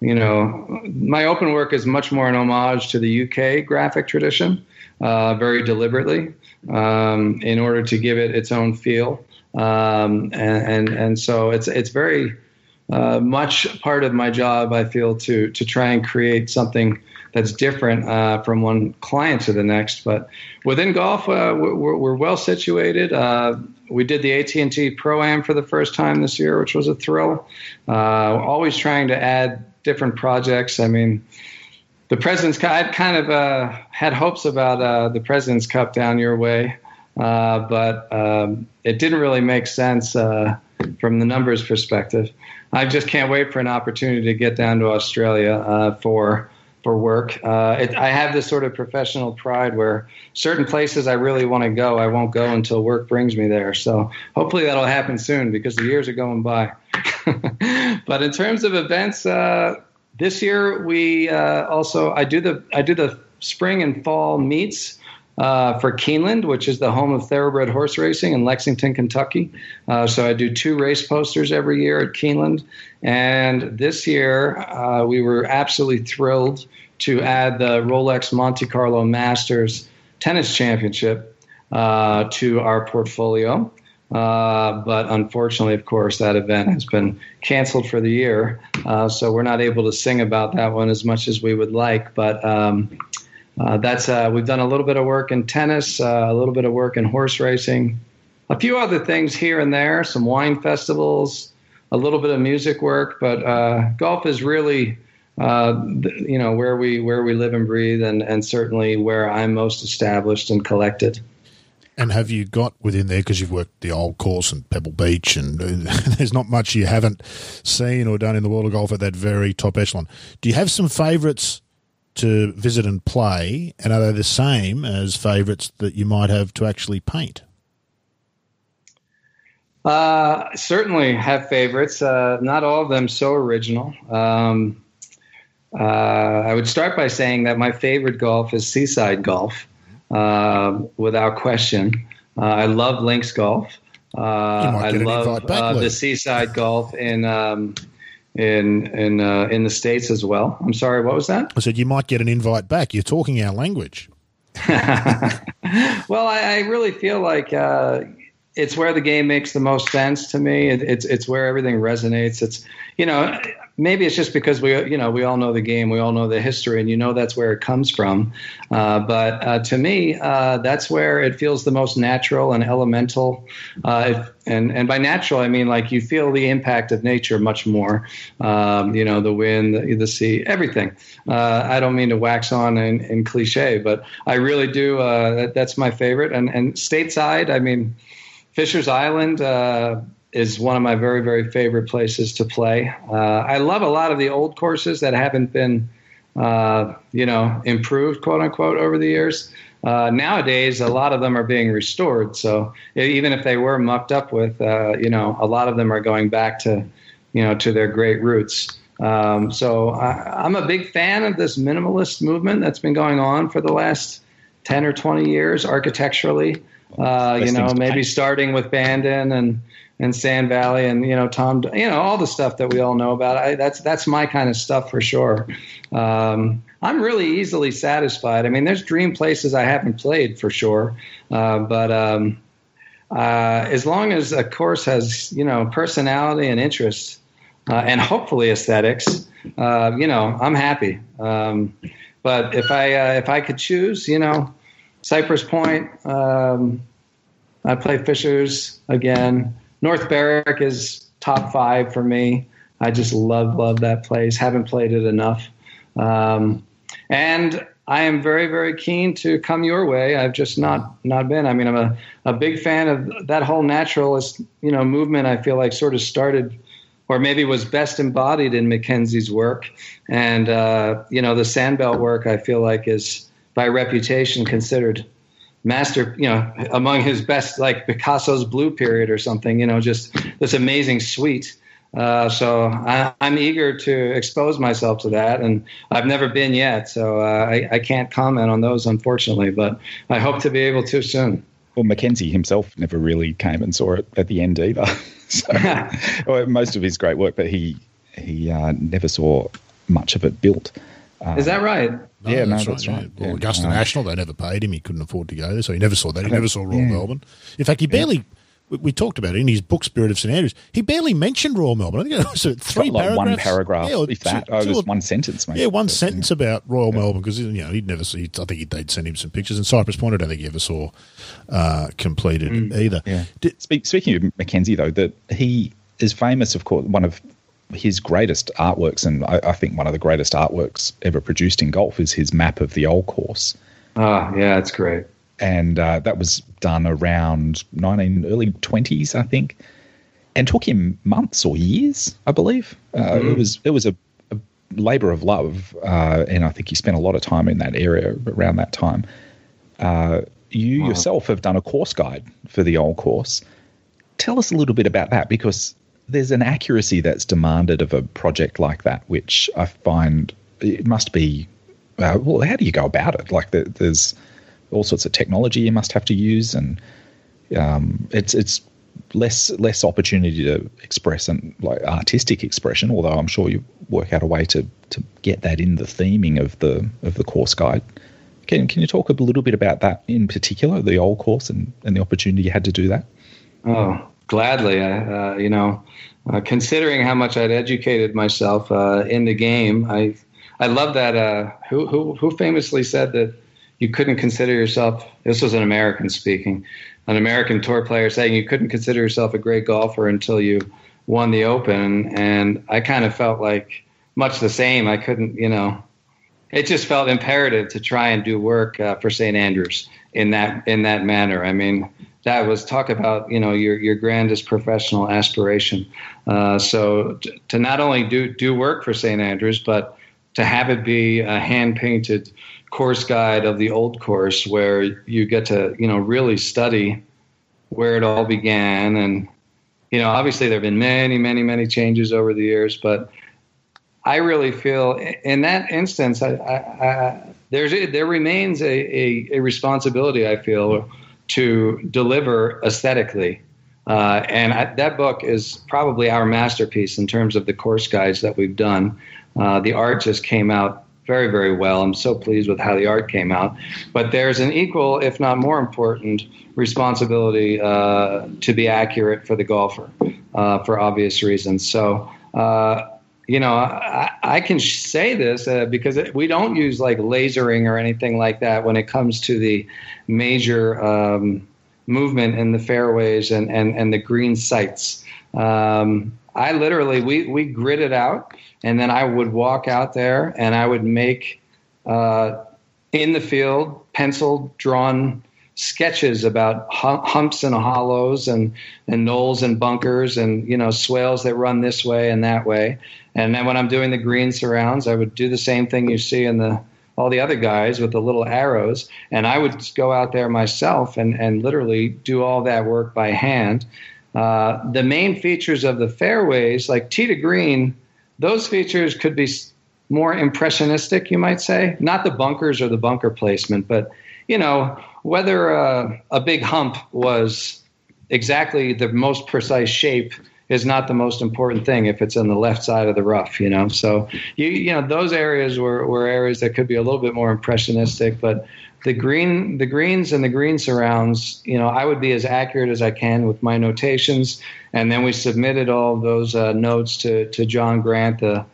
you know, my Open work is much more an homage to the UK graphic tradition, uh, very deliberately, um, in order to give it its own feel um, and, and and so it's it's very uh, much part of my job. I feel to to try and create something that's different uh, from one client to the next. But within golf, uh, we're, we're, well situated. Uh, we did the AT&T Pro Am for the first time this year, which was a thrill. Uh, always trying to add different projects. I mean, the President's Cup. I kind of uh, had hopes about uh, the President's Cup down your way, but um, it didn't really make sense from the numbers perspective. I just can't wait for an opportunity to get down to Australia for for work. Uh, it, I have this sort of professional pride where certain places I really want to go, I won't go until work brings me there. So hopefully that'll happen soon because the years are going by. but in terms of events, uh, this year we uh, also I do the I do the spring and fall meets uh, for Keeneland, which is the home of thoroughbred horse racing in Lexington, Kentucky. Uh, so I do two race posters every year at Keeneland. And this year, uh, we were absolutely thrilled to add the Rolex Monte Carlo Masters Tennis Championship uh, to our portfolio. Uh, but unfortunately, of course, that event has been canceled for the year. Uh, so we're not able to sing about that one as much as we would like. But um, uh, that's uh, we've done a little bit of work in tennis, uh, a little bit of work in horse racing, a few other things here and there, some wine festivals, a little bit of music work. But golf is really, you know, where we where we live and breathe, and and certainly where I'm most established and collected. And have you got within there because you've worked the old course and Pebble Beach, and there's not much you haven't seen or done in the world of golf at that very top echelon. Do you have some favourites? to visit and play, and are they the same as favourites that you might have to actually paint? Uh, certainly have favorites. Uh, not all of them so original. Um, uh, I would start by saying that my favorite golf is seaside golf, uh, without question. Uh, I love links golf. Uh, I love the seaside golf in um, in in uh, in the states as well. I'm sorry, what was that? I said you might get an invite back. You're talking our language. well, I, I, really feel like uh, it's where the game makes the most sense to me. It, it's it's where everything resonates. It's you know maybe it's just because we you know we all know the game, we all know the history, and you know that's where it comes from. Uh, but uh, to me, uh, that's where it feels the most natural and elemental. Uh, and and by natural, I mean like you feel the impact of nature much more. Um, you know, the wind, the, the sea, everything. Uh, I don't mean to wax on in cliche, but I really do. Uh, that, that's my favorite. And and stateside, I mean. Fishers Island, uh, is one of my very very favorite places to play. Uh, I love a lot of the old courses that haven't been uh, you know improved quote unquote over the years. Uh, nowadays, a lot of them are being restored. So even if they were mucked up with, uh, you know, a lot of them are going back to you know to their great roots. Um, so I, I'm a big fan of this minimalist movement that's been going on for the last ten or twenty years architecturally. Uh, you know, maybe starting with Bandon and and Sand Valley and you know Tom, you know all the stuff that we all know about. I, that's that's my kind of stuff for sure. Um, I'm really easily satisfied. I mean, there's dream places I haven't played for sure, uh, but um, uh, as long as a course has you know personality and interest uh, and hopefully aesthetics, uh, you know, I'm happy. Um, but if I uh, if I could choose, you know, Cypress Point. Um, I play Fishers again. North Berwick is top five for me. I just love love that place. Haven't played it enough, um, and I am very very keen to come your way. I've just not not been. I mean, I'm a, a big fan of that whole naturalist you know movement. I feel like sort of started. Or maybe was best embodied in Mackenzie's work, and uh, you know the Sandbelt work. I feel like is by reputation considered master, you know, among his best, like Picasso's Blue Period or something, you know, just this amazing suite. Uh, so I, am eager to expose myself to that, and I've never been yet, so uh, I, I, can't comment on those, unfortunately. But I hope to be able to soon. Well, Mackenzie himself never really came and saw it at the end either. so well, most of his great work, but he he uh, never saw much of it built. Is that right? No, yeah, that's no, that's right. right. Yeah. Well, Augusta uh, National, they never paid him. He couldn't afford to go there, so he never saw that. He never saw Royal yeah. Melbourne. In fact, he barely we, we talked about it in his book Spirit of St Andrews. He barely mentioned Royal Melbourne. I think it was three like paragraphs. one paragraph, Yeah, or if that. Oh, it was or- one sentence, mate. Yeah, one But, sentence about Royal Melbourne because you know he'd never see. I think they'd send him some pictures, and Cypress Point I don't think he ever saw uh, completed either. Yeah. Did- Speak, speaking of Mackenzie, though, that he is famous, of course, one of his greatest artworks, and I, I think one of the greatest artworks ever produced in golf is his map of the old course. Oh, yeah, it's great. And uh, that was done around 19, early 20s, I think, and took him months or years, I believe. Uh, It was it was a, a labor of love, uh, and I think he spent a lot of time in that area around that time. Uh, you yourself have done a course guide for the old course. Tell us a little bit about that because there's an accuracy that's demanded of a project like that, which I find it must be. Uh, well, how do you go about it? Like, there, there's all sorts of technology you must have to use, and um, it's it's less less opportunity to express and like artistic expression. Although I'm sure you work out a way to to get that in the theming of the of the course guide. Can can you talk a little bit about that in particular, the old course, and, and the opportunity you had to do that? Oh, gladly. I, uh, you know, uh, considering how much I'd educated myself uh, in the game, I I love that. Uh, who who who famously said that you couldn't consider yourself. This was an American speaking, an American tour player saying you couldn't consider yourself a great golfer until you won the Open, and I kind of felt like much the same. I couldn't, you know. It just felt imperative to try and do work uh, for St. Andrews in that in that manner. I mean, that was talk about you know your your grandest professional aspiration. Uh, so t- to not only do do work for St Andrews, but to have it be a hand painted course guide of the old course, where you get to you know really study where it all began, and you know obviously there have been many many many changes over the years, but I really feel in that instance, I, I, I, there's there remains a, a, a, responsibility. I feel to deliver aesthetically, uh, and I, that book is probably our masterpiece in terms of the course guides that we've done. Uh, the art just came out very very well. I'm so pleased with how the art came out, but there's an equal, if not more important, responsibility uh, to be accurate for the golfer uh, for obvious reasons. So uh, you know, I, I can say this uh, because it, we don't use like lasering or anything like that when it comes to the major um, movement in the fairways and, and, and the green sites. Um, I literally, we, we grid it out and then I would walk out there and I would make uh, in the field pencil drawn sketches about humps and hollows and, and knolls and bunkers and you know swales that run this way and that way. And then when I'm doing the green surrounds, I would do the same thing you see in the all the other guys with the little arrows. And I would go out there myself and, and literally do all that work by hand. Uh, the main features of the fairways, like tee to green, those features could be more impressionistic, you might say. Not the bunkers or the bunker placement, but you know whether uh, a big hump was exactly the most precise shape is not the most important thing if it's on the left side of the rough, you know. So you you know those areas were, were areas that could be a little bit more impressionistic, but the green the greens and the green surrounds, you know, I would be as accurate as I can with my notations, and then we submitted all those uh, notes to to John Grant, the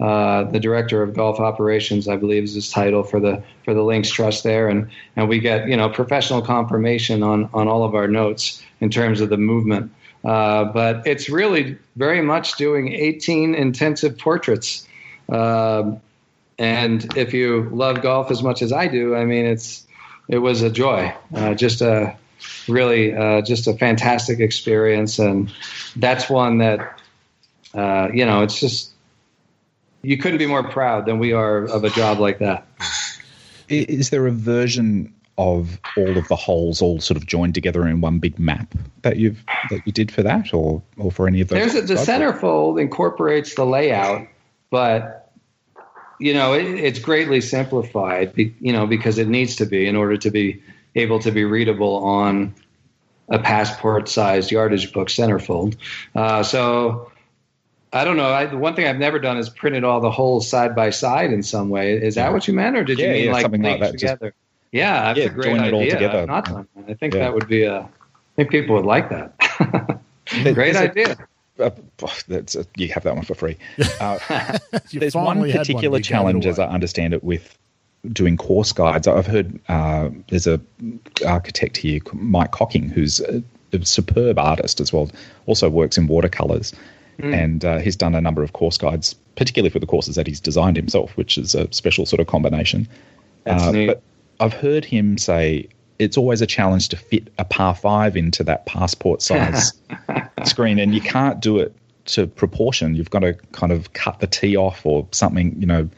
uh, the director of golf operations, I believe is his title for the for the Links Trust there, and and we get you know professional confirmation on on all of our notes in terms of the movement. Uh, but it's really very much doing 18 intensive portraits. Uh, and if you love golf as much as I do, I mean, it's it was a joy, uh, just a really uh, just a fantastic experience, and that's one that uh, you know, it's just you couldn't be more proud than we are of a job like that. Is there a version of all of the holes all sort of joined together in one big map that you've that you did for that or or for any of those there's a, the centerfold incorporates the layout but you know it, it's greatly simplified you know because it needs to be in order to be able to be readable on a passport sized yardage book centerfold uh, so I don't know. I, the one thing I've never done is printed all the holes side by side in some way. Is that what you meant, or did yeah, you mean yeah, like something like that, together? Yeah, that's yeah, a great join idea. it all together. I've not done. I think Yeah. that would be a. I think people would like that. Great idea. Uh, that's a, you have that one for free. Uh, there's one particular one challenge, as I understand it, with doing course guides. I've heard uh, there's a architect here, Mike Cocking, who's a, a superb artist as well. Also works in watercolors, mm. and uh, he's done a number of course guides, particularly for the courses that he's designed himself, which is a special sort of combination. That's uh, neat. But I've heard him say it's always a challenge to fit a par five into that passport size screen, and you can't do it to proportion. You've got to kind of cut the tee off or something, you know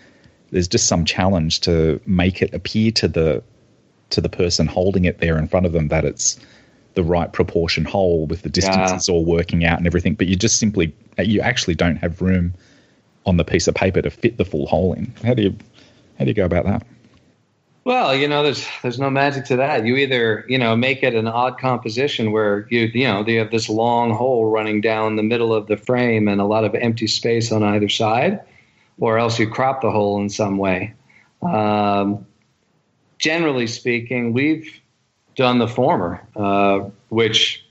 there's just some challenge to make it appear to the to the person holding it there in front of them that it's the right proportion hole with the distances yeah. all working out and everything. But you just simply you actually don't have room on the piece of paper to fit the full hole in. How do you how do you go about that? Well, you know, there's there's no magic to that. You either you know make it an odd composition where you you know you have this long hole running down the middle of the frame and a lot of empty space on either side, or else you crop the hole in some way. Um, generally speaking, we've done the former, uh, which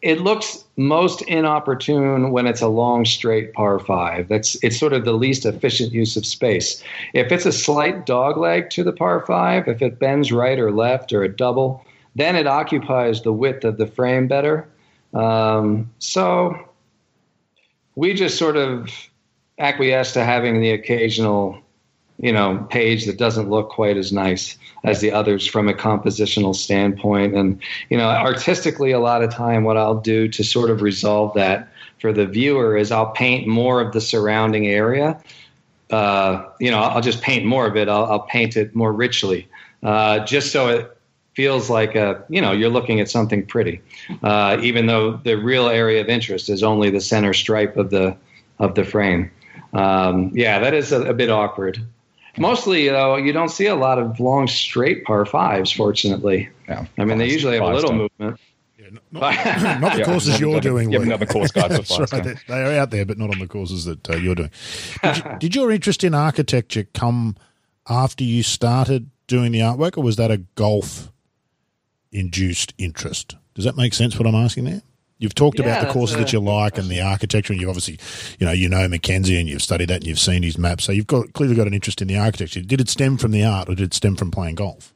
it looks most inopportune when it's a long straight par five. That's it's sort of the least efficient use of space. If it's a slight dog leg to the par five, if it bends right or left or a double, then it occupies the width of the frame better. Um, so we just sort of acquiesce to having the occasional you know page that doesn't look quite as nice as the others from a compositional standpoint. And you know artistically a lot of time what i'll do to sort of resolve that for the viewer is i'll paint more of the surrounding area. Uh, you know i'll just paint more of it. I'll, I'll paint it more richly uh, just so it feels like a you know you're looking at something pretty. Uh, even though the real area of interest is only the center stripe of the of the frame. Um, yeah, that is a, a, bit awkward. Mostly, though, you don't see a lot of long straight par fives. Fortunately, yeah. I mean, they usually have a little movement. Yeah, not, not, the courses you're doing. You have another course guide for right. They are out there, but not on the courses that uh, you're doing. Did, you, did your interest in architecture come after you started doing the artwork, or was that a golf induced interest? Does that make sense? What I'm asking there? You've talked yeah, about the courses a, that you like and the architecture, and you obviously, you know, you know Mackenzie, and you've studied that, and you've seen his maps, so you've got clearly got an interest in the architecture. Did it stem from the art, or did it stem from playing golf?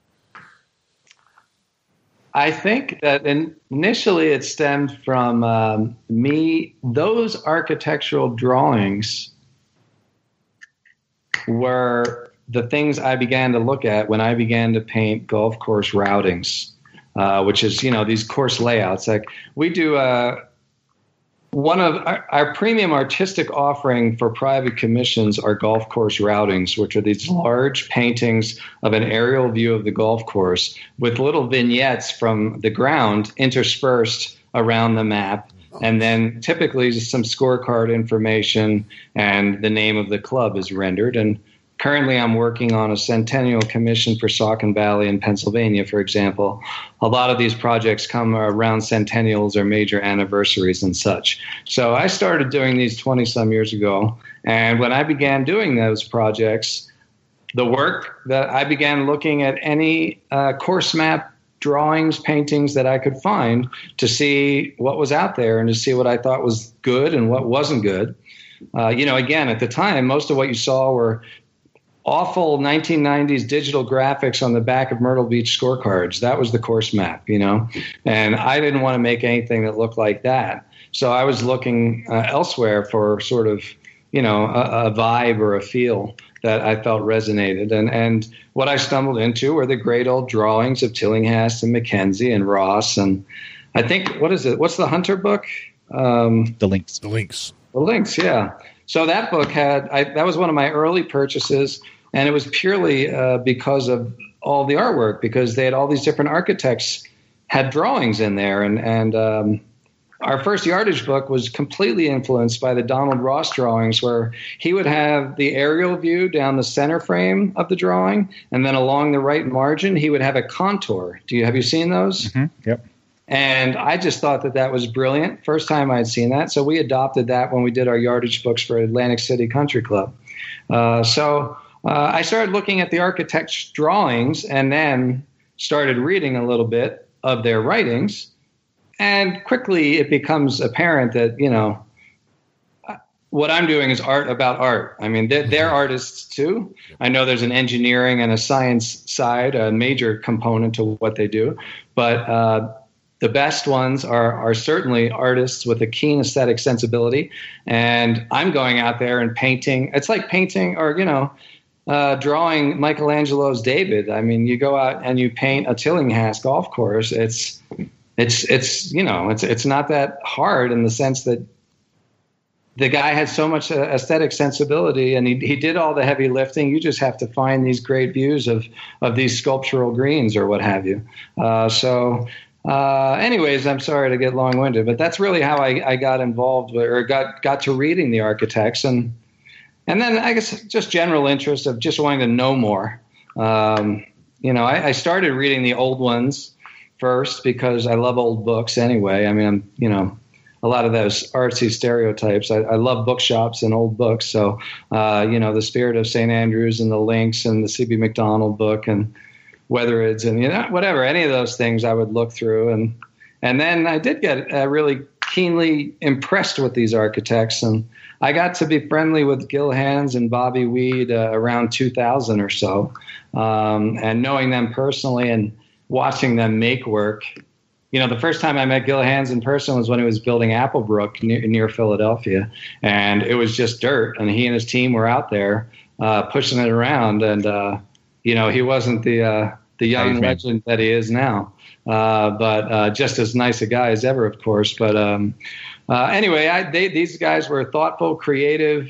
I think that initially it stemmed from um, me. Those architectural drawings were the things I began to look at when I began to paint golf course routings uh, which is you know these course layouts. Like we do uh, one of our, our, premium artistic offering for private commissions are golf course routings, which are these large paintings of an aerial view of the golf course with little vignettes from the ground interspersed around the map. And then typically just some scorecard information and the name of the club is rendered. And Currently, I'm working on a centennial commission for Saucon Valley in Pennsylvania, for example. A lot of these projects come around centennials or major anniversaries and such. So I started doing these 20 some years ago. And when I began doing those projects, the work that I began looking at any uh, course map drawings, paintings that I could find to see what was out there and to see what I thought was good and what wasn't good. Uh, you know, again, at the time, most of what you saw were awful 1990s digital graphics on the back of Myrtle Beach scorecards. That was the course map, you know, and I didn't want to make anything that looked like that. So I was looking uh, elsewhere for sort of, you know, a, a, vibe or a feel that I felt resonated. And and what I stumbled into were the great old drawings of Tillinghast and Mackenzie and Ross and I think what is it? What's the Hunter book? Um, the links. The links. The links. Yeah. So that book had I, that was one of my early purchases, and it was purely uh, because of all the artwork because they had all these different architects had drawings in there, and and um, our first yardage book was completely influenced by the Donald Ross drawings, where he would have the aerial view down the center frame of the drawing, and then along the right margin, he would have a contour. Do you have you seen those? Mm-hmm. Yep. And I just thought that that was brilliant. First time I had seen that. So we adopted that when we did our yardage books for Atlantic City Country Club. Uh, so uh, I started looking at the architect's drawings and then started reading a little bit of their writings. and quickly it becomes apparent that you know what I'm doing is art about art. I mean, they're, they're, artists too. I know there's an engineering and a science side, a major component to what they do, but uh, the best ones are are certainly artists with a keen aesthetic sensibility. And I'm going out there and painting. It's like painting, or you know. Uh, drawing Michelangelo's David. I mean, you go out and you paint a Tillinghast golf course. It's it's it's you know it's it's not that hard in the sense that the guy had so much uh, aesthetic sensibility and he, he did all the heavy lifting you just have to find these great views of of these sculptural greens or what have you uh, so uh, anyways i'm sorry to get long-winded but that's really how I, I got involved or got got to reading the architects and and then i guess just general interest of just wanting to know more um, you know I, I started reading the old ones first because I love old books anyway. I mean, I'm, you know, a lot of those artsy stereotypes. I, I love bookshops and old books. So, uh, you know, the Spirit of St. Andrews and the Links and the C.B. Macdonald book and Wethered's and, you know, whatever, any of those things I would look through. And, and then I did get uh, really keenly impressed with these architects. And I got to be friendly with Gil Hanse and Bobby Weed uh, around 2000 or so. Um, and knowing them personally and, watching them make work. You know, the first time I met Gil Hanse in person was when he was building Applebrook near, near Philadelphia, and it was just dirt. And he and his team were out there uh, pushing it around, and uh, you know, he wasn't the uh, the young legend that he is now, uh, but uh, just as nice a guy as ever, of course. But um, uh, anyway, I, they, these guys were thoughtful, creative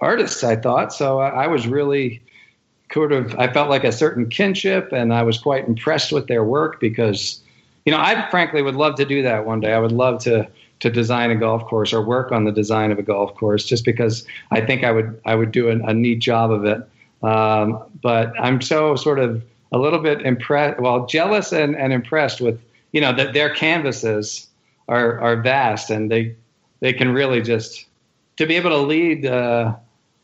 artists. I thought so. I, I was really sort of I felt like a certain kinship, and I was quite impressed with their work because, you know, I frankly would love to do that one day. I would love to to design a golf course or work on the design of a golf course, just because I think I would I would do a, a neat job of it. Um, but I'm so sort of a little bit impressed, well, jealous and, and impressed with you know that their canvases are are vast and they they can really just to be able to lead. Uh,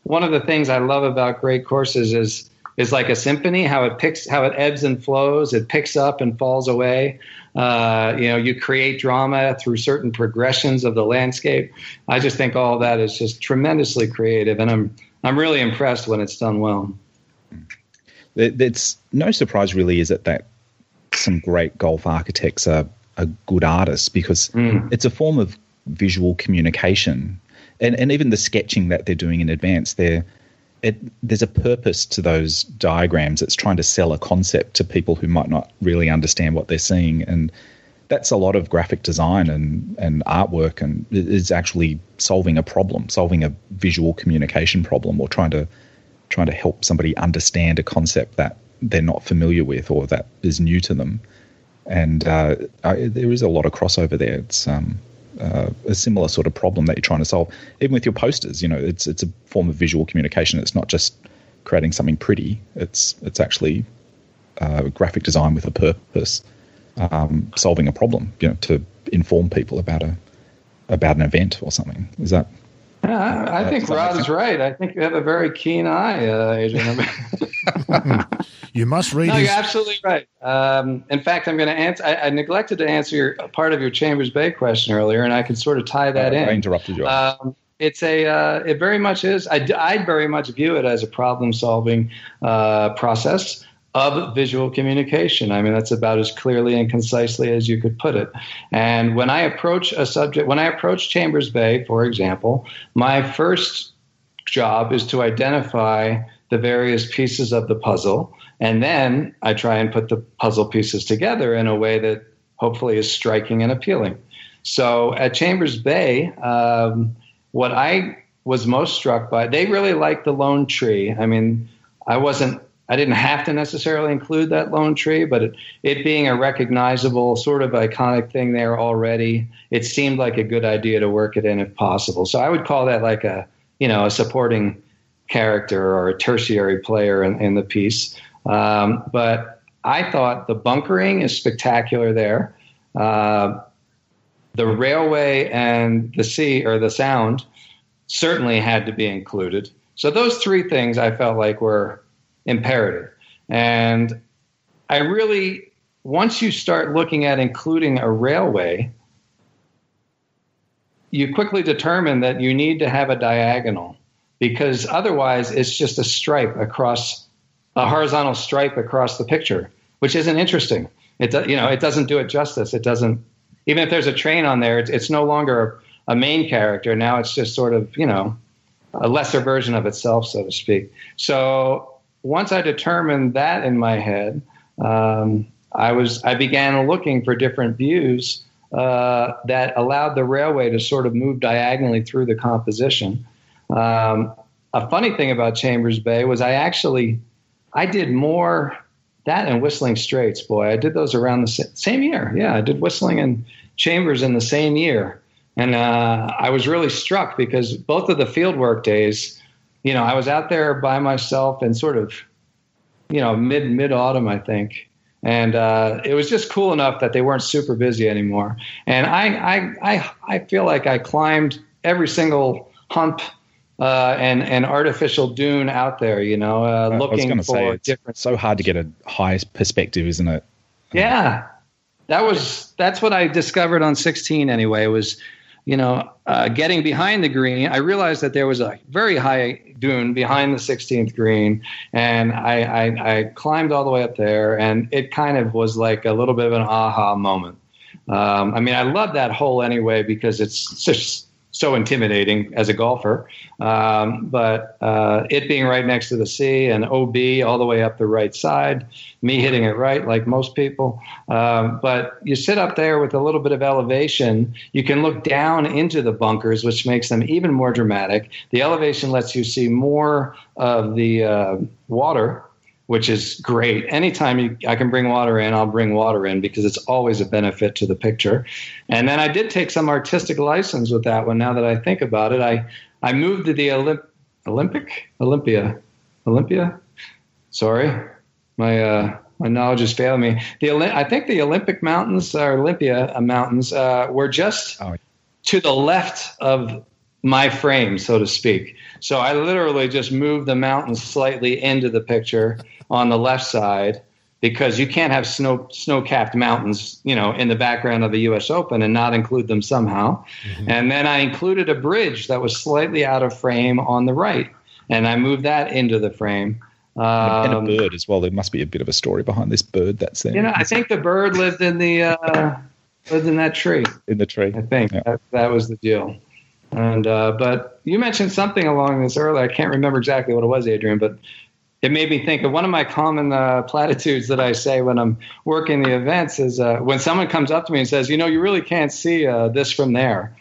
one of the things I love about great courses is is like a symphony how it picks how it ebbs and flows it picks up and falls away uh, you know you create drama through certain progressions of the landscape i just think all that is just tremendously creative and i'm i'm really impressed when it's done well it's no surprise really is it that some great golf architects are, are good artists because mm. it's a form of visual communication and, and even the sketching that they're doing in advance they're it, there's a purpose to those diagrams. It's trying to sell a concept to people who might not really understand what they're seeing, and that's a lot of graphic design and, and artwork, and is actually solving a problem, solving a visual communication problem, or trying to trying to help somebody understand a concept that they're not familiar with or that is new to them. And uh, I, there is a lot of crossover there. It's um, uh, a similar sort of problem that you're trying to solve. Even with your posters, you know, it's it's a form of visual communication. It's not just creating something pretty. It's it's actually uh, graphic design with a purpose, um, solving a problem. You know, to inform people about a about an event or something. Is that? Yeah, I, I think Rod is right. I think you have a very keen eye, uh, Adrian. you must read. No, his... you're absolutely right. Um, in fact, I'm going to answer. I, I, neglected to answer your part of your Chambers Bay question earlier, and I can sort of tie that in. I interrupted you. Um, it's a. Uh, it very much is. I, I very much view it as a problem-solving uh, process of visual communication. I mean, that's about as clearly and concisely as you could put it. And when I approach a subject, when I approach Chambers Bay, for example, my first job is to identify the various pieces of the puzzle. And then I try and put the puzzle pieces together in a way that hopefully is striking and appealing. So at Chambers Bay, um, what I was most struck by, they really liked the lone tree. I mean, I wasn't I didn't have to necessarily include that lone tree, but it, it, being a recognizable, sort of iconic thing there already, it seemed like a good idea to work it in if possible. So I would call that like a, you know, a supporting character or a tertiary player in, in the piece. Um, but I thought the bunkering is spectacular there. Uh, the railway and the sea or the sound certainly had to be included. So those three things I felt like were imperative. And I really once you start looking at including a railway, you quickly determine that you need to have a diagonal because otherwise it's just a stripe across a horizontal stripe across the picture, which isn't interesting. It you know it doesn't do it justice. It doesn't even if there's a train on there, it's, it's no longer a main character. Now it's just sort of you know a lesser version of itself, so to speak. So once I determined that in my head, um, I was I began looking for different views uh, that allowed the railway to sort of move diagonally through the composition. Um, a funny thing about Chambers Bay was I actually I did more that and Whistling Straits. Boy, I did those around the same year. Yeah, I did Whistling and Chambers in the same year, and uh, I was really struck because both of the fieldwork days, you know, I was out there by myself and sort of, you know, mid mid autumn, I think and uh, it was just cool enough that they weren't super busy anymore. And I, I, I, I feel like I climbed every single hump uh, and and artificial dune out there. You know, uh, looking for different. So hard to get a high perspective, isn't it? Yeah, that was that's what I discovered on 16 anyway. It was you know, uh, getting behind the green, I realized that there was a very high dune behind the 16th green, and I, I, I, climbed all the way up there, and it kind of was like a little bit of an aha moment. Um, I mean, I love that hole anyway because it's just so intimidating as a golfer. Um, but uh, it being right next to the sea and OB all the way up the right side, me hitting it right like most people. Um, but you sit up there with a little bit of elevation, you can look down into the bunkers, which makes them even more dramatic. The elevation lets you see more of the uh, water which is great. Anytime you, I can bring water in, I'll bring water in because it's always a benefit to the picture. And then I did take some artistic license with that one. Now that I think about it, I I moved to the Olymp- Olympic Olympia Olympia. Sorry, my uh, my knowledge is failing me. The I think the Olympic Mountains or Olympia Mountains uh, were just oh. to the left of my frame, so to speak. So I literally just moved the mountains slightly into the picture on the left side because you can't have snow snow-capped mountains, you know, in the background of the U.S. Open and not include them somehow. Mm-hmm. And then I included a bridge that was slightly out of frame on the right, and I moved that into the frame. Um, and a um, bird as well. There must be a bit of a story behind this bird that's there. You know, I think the bird lived in the uh, lived in that tree. In the tree, I think yeah. that, that was the deal. And uh, but you mentioned something along this earlier. I can't remember exactly what it was, Adrian, but it made me think of one of my common uh, platitudes that I say when I'm working the events is uh, when someone comes up to me and says, "You know, you really can't see uh, this from there."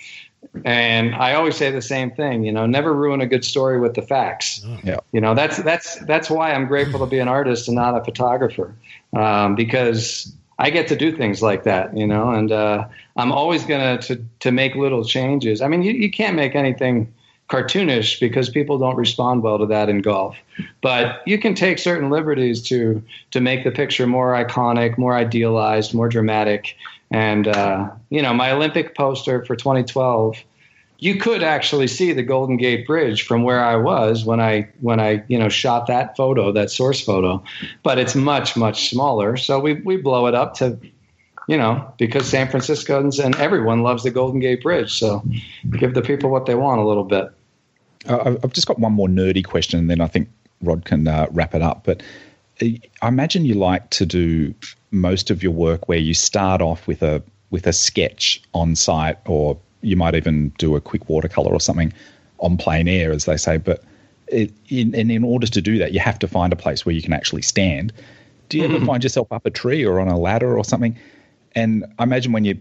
And I always say the same thing, you know, never ruin a good story with the facts. Yeah. You know, that's that's that's why I'm grateful to be an artist and not a photographer, um, because I get to do things like that, you know, and uh, I'm always gonna to to make little changes. I mean, you, you can't make anything cartoonish because people don't respond well to that in golf. But you can take certain liberties to to make the picture more iconic, more idealized, more dramatic. And uh, you know, my Olympic poster for 2012, you could actually see the Golden Gate Bridge from where I was when I when I you know shot that photo, that source photo. But it's much much smaller, so we we blow it up to you know, because San Franciscans and everyone loves the Golden Gate Bridge. So give the people what they want a little bit. Uh, I've just got one more nerdy question, and then I think Rod can uh, wrap it up. But uh, I imagine you like to do most of your work where you start off with a with a sketch on site, or you might even do a quick watercolor or something on plein air, as they say. But it, in, and in order to do that, you have to find a place where you can actually stand. Do you mm-hmm. ever find yourself up a tree or on a ladder or something? And I imagine when you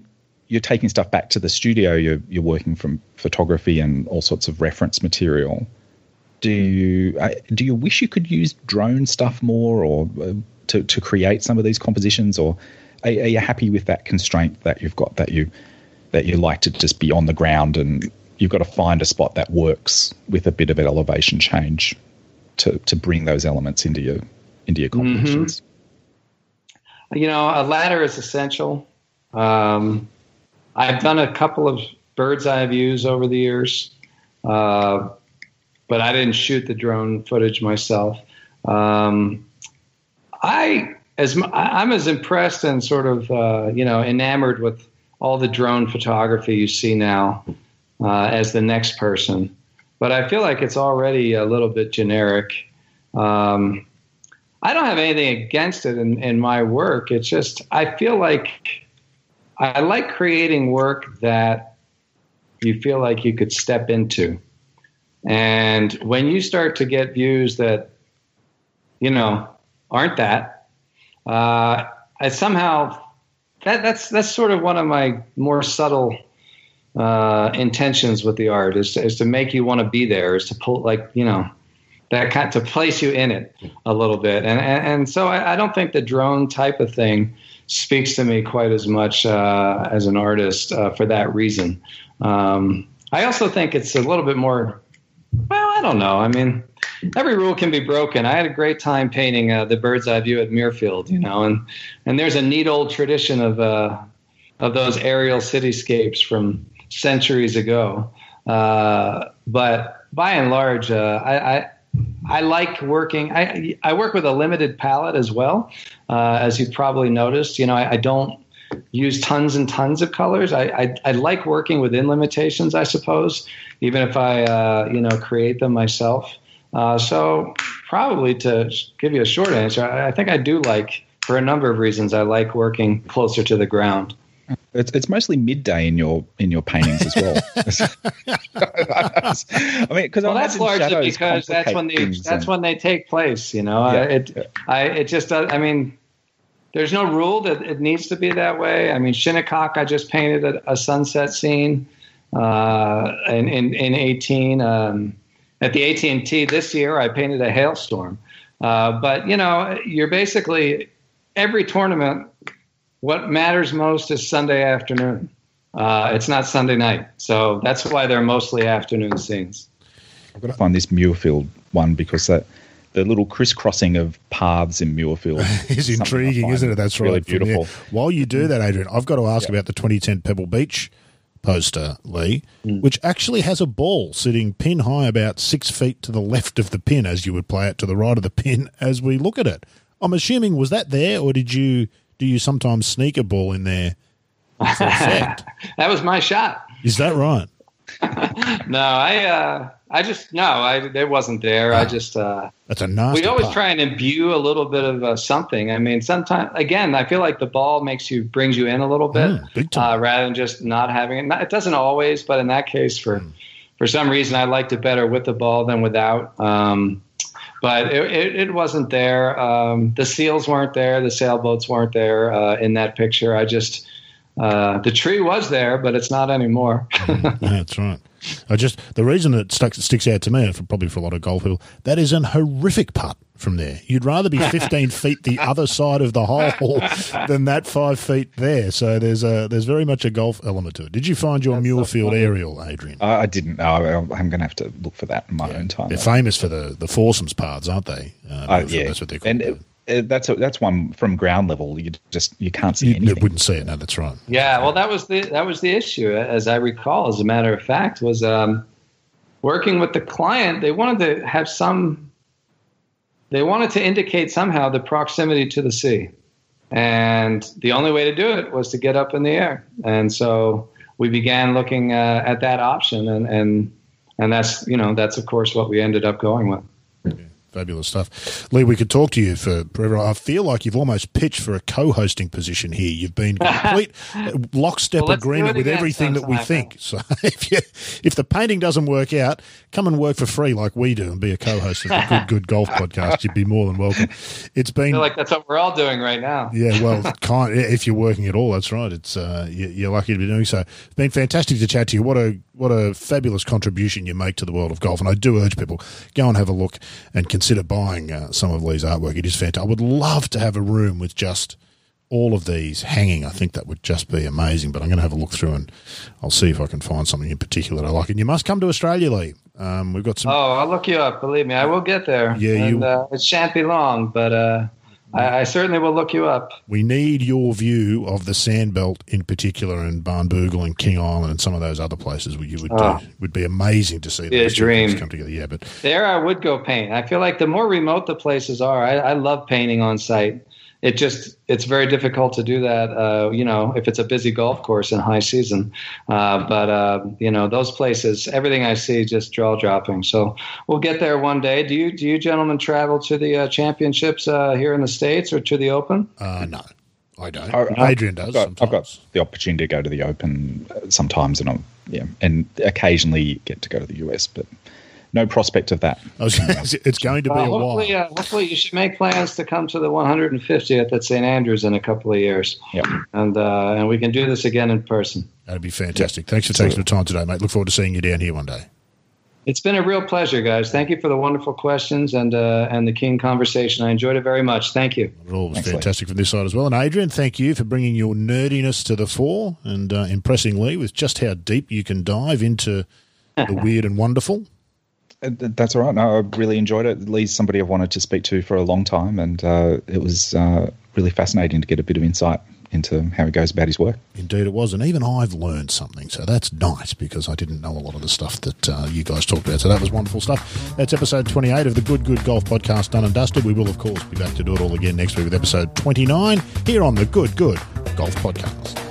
you're taking stuff back to the studio. You're you're working from photography and all sorts of reference material. Do you uh, do you wish you could use drone stuff more, or uh, to to create some of these compositions, or are, are, you happy with that constraint that you've got that you that you like to just be on the ground and you've got to find a spot that works with a bit of an elevation change to to bring those elements into your into your compositions. Mm-hmm. You know, a ladder is essential. Um, I've done a couple of bird's eye views over the years, uh, but I didn't shoot the drone footage myself. Um, I as I'm as impressed and sort of uh, you know enamored with all the drone photography you see now uh, as the next person, but I feel like it's already a little bit generic. Um, I don't have anything against it in, in my work. It's just I feel like I like creating work that you feel like you could step into. And when you start to get views that, you know, aren't that, uh, I somehow that that's that's sort of one of my more subtle uh, intentions with the art is to, is to make you want to be there, is to pull like you know that kind to place you in it a little bit, and and, and so I, I, don't think the drone type of thing speaks to me quite as much uh, as an artist uh, for that reason. Um, I also think it's a little bit more. Well, I don't know. I mean, every rule can be broken. I had a great time painting uh, the bird's eye view at Muirfield, you know, and and there's a neat old tradition of uh, of those aerial cityscapes from centuries ago. Uh, but by and large, uh, I, I I like working. I I work with a limited palette as well, uh, as you've probably noticed. You know, I, I, don't use tons and tons of colors. I, I, I like working within limitations, I suppose, even if I uh, you know create them myself. Uh, so probably to give you a short answer, I, I think I do like for a number of reasons. I like working closer to the ground. It's, it's mostly midday in your in your paintings as well. I mean, because well, that's largely because that's when they that's and, when they take place. You know, yeah, it yeah. I it just does. I mean, there's no rule that it needs to be that way. I mean, Shinnecock, I just painted a, a sunset scene uh, in, in in 18 um, at the AT&T this year. I painted a hailstorm, uh, but you know, you're basically every tournament what matters most is Sunday afternoon. Uh, it's not Sunday night, so that's why they're mostly afternoon scenes. I've got to find this Muirfield one because that the little crisscrossing of paths in Muirfield is intriguing, isn't it? That's really right. Beautiful. While you do that, Adrian, I've got to ask about the 2010 Pebble Beach poster, Lee, mm. which actually has a ball sitting pin high about six feet to the left of the pin, as you would play it to the right of the pin as we look at it. I'm assuming was that there, or did you do you sometimes sneak a ball in there that was my shot. Is that right? no, I uh, I just no, I it wasn't there. Oh, I just uh, that's a nasty. We always try and imbue a little bit of uh, something. I mean, sometimes again, I feel like the ball makes you brings you in a little bit mm, uh, rather than just not having it. It doesn't always, but in that case, for mm. for some reason, I liked it better with the ball than without. Um, but it, it, it wasn't there. Um, the seals weren't there. The sailboats weren't there uh, in that picture. I just uh, the tree was there, but it's not anymore. that's right. I just the reason it stuck, sticks out to me, for, probably for a lot of golf people, that is an horrific putt from there. You'd rather be 15 feet the other side of the hole than that five feet there. So there's a there's very much a golf element to it. Did you find your Muirfield aerial, Adrian? I, I didn't. No, I'm going to have to look for that in my yeah. own time. They're though. famous for the the foursomes paths, aren't they? Uh, uh, yeah, that's what they're called. And, uh, that's a, that's one from ground level. You just you can't see you, anything. You wouldn't see it. No, that's right. Yeah, well, that was the that was the issue, as I recall. As a matter of fact, was um, working with the client. They wanted to have some they wanted to indicate somehow the proximity to the sea. And the only way to do it was to get up in the air. And so we began looking uh, at that option, and, and and that's you know that's of course what we ended up going with. Fabulous stuff. Lee, we could talk to you for forever. I feel like you've almost pitched for a co hosting position here. You've been complete lockstep well, agreement with everything that we think. So if, you, if the painting doesn't work out, come and work for free like we do and be a co host of the Good Good Golf podcast. You'd be more than welcome. It's been. like that's what we're all doing right now. Yeah, well, kind, if you're working at all, that's right. It's uh, You're lucky to be doing so. It's been fantastic to chat to you. What a what a fabulous contribution you make to the world of golf. And I do urge people go and have a look and consider buying uh, some of Lee's artwork. It is fantastic. I would love to have a room with just all of these hanging. I think that would just be amazing. But I'm going to have a look through and I'll see if I can find something in particular that I like. And you must come to Australia, Lee. Um, we've got some. Oh, I'll look you up. Believe me, I will get there. Yeah, and, you. Uh, it shan't be long, but. Uh, I, I, certainly will look you up. We need your view of the Sandbelt in particular, and Barnbougle and King Island, and some of those other places where you would oh. Ah. do, would be amazing to see. A dream come together. Yeah, but there I would go paint. I feel like the more remote the places are, I, I love painting on site. It just it's very difficult to do that. Uh, you know, if it's a busy golf course in high season. Uh, but uh, you know, those places, everything I see, just jaw dropping. So we'll get there one day. Do you do you gentlemen travel to the uh, championships uh, here in the states or to the Open? Uh, no. I don't. I, Adrian does. I've got, I've got, the opportunity to go to the Open sometimes, and I'm yeah, and occasionally get to go to the US, but no prospect of that. it's going to be uh, a while. Hopefully, uh, hopefully, you should make plans to come to the 150th at St Andrews in a couple of years. Yep. And uh, and we can do this again in person. That'd be fantastic. Yep. Thanks for taking the time today, mate. Look forward to seeing you down here one day. It's been a real pleasure, guys. Thank you for the wonderful questions and uh, and the keen conversation. I enjoyed it very much. Thank you. It all was Thanks, fantastic Lee. from this side as well. And Adrian, thank you for bringing your nerdiness to the fore and uh, impressing Lee with just how deep you can dive into the weird and wonderful. That's all right. No, I really enjoyed it. Lee's somebody I've wanted to speak to for a long time, and uh, it was uh, really fascinating to get a bit of insight into how he goes about his work. Indeed, it was, and even I've learned something, so that's nice because I didn't know a lot of the stuff that uh, you guys talked about. So that was wonderful stuff. That's episode 28 of the Good Good Golf Podcast done and dusted. We will, of course, be back to do it all again next week with episode 29 here on the Good Good Golf Podcast.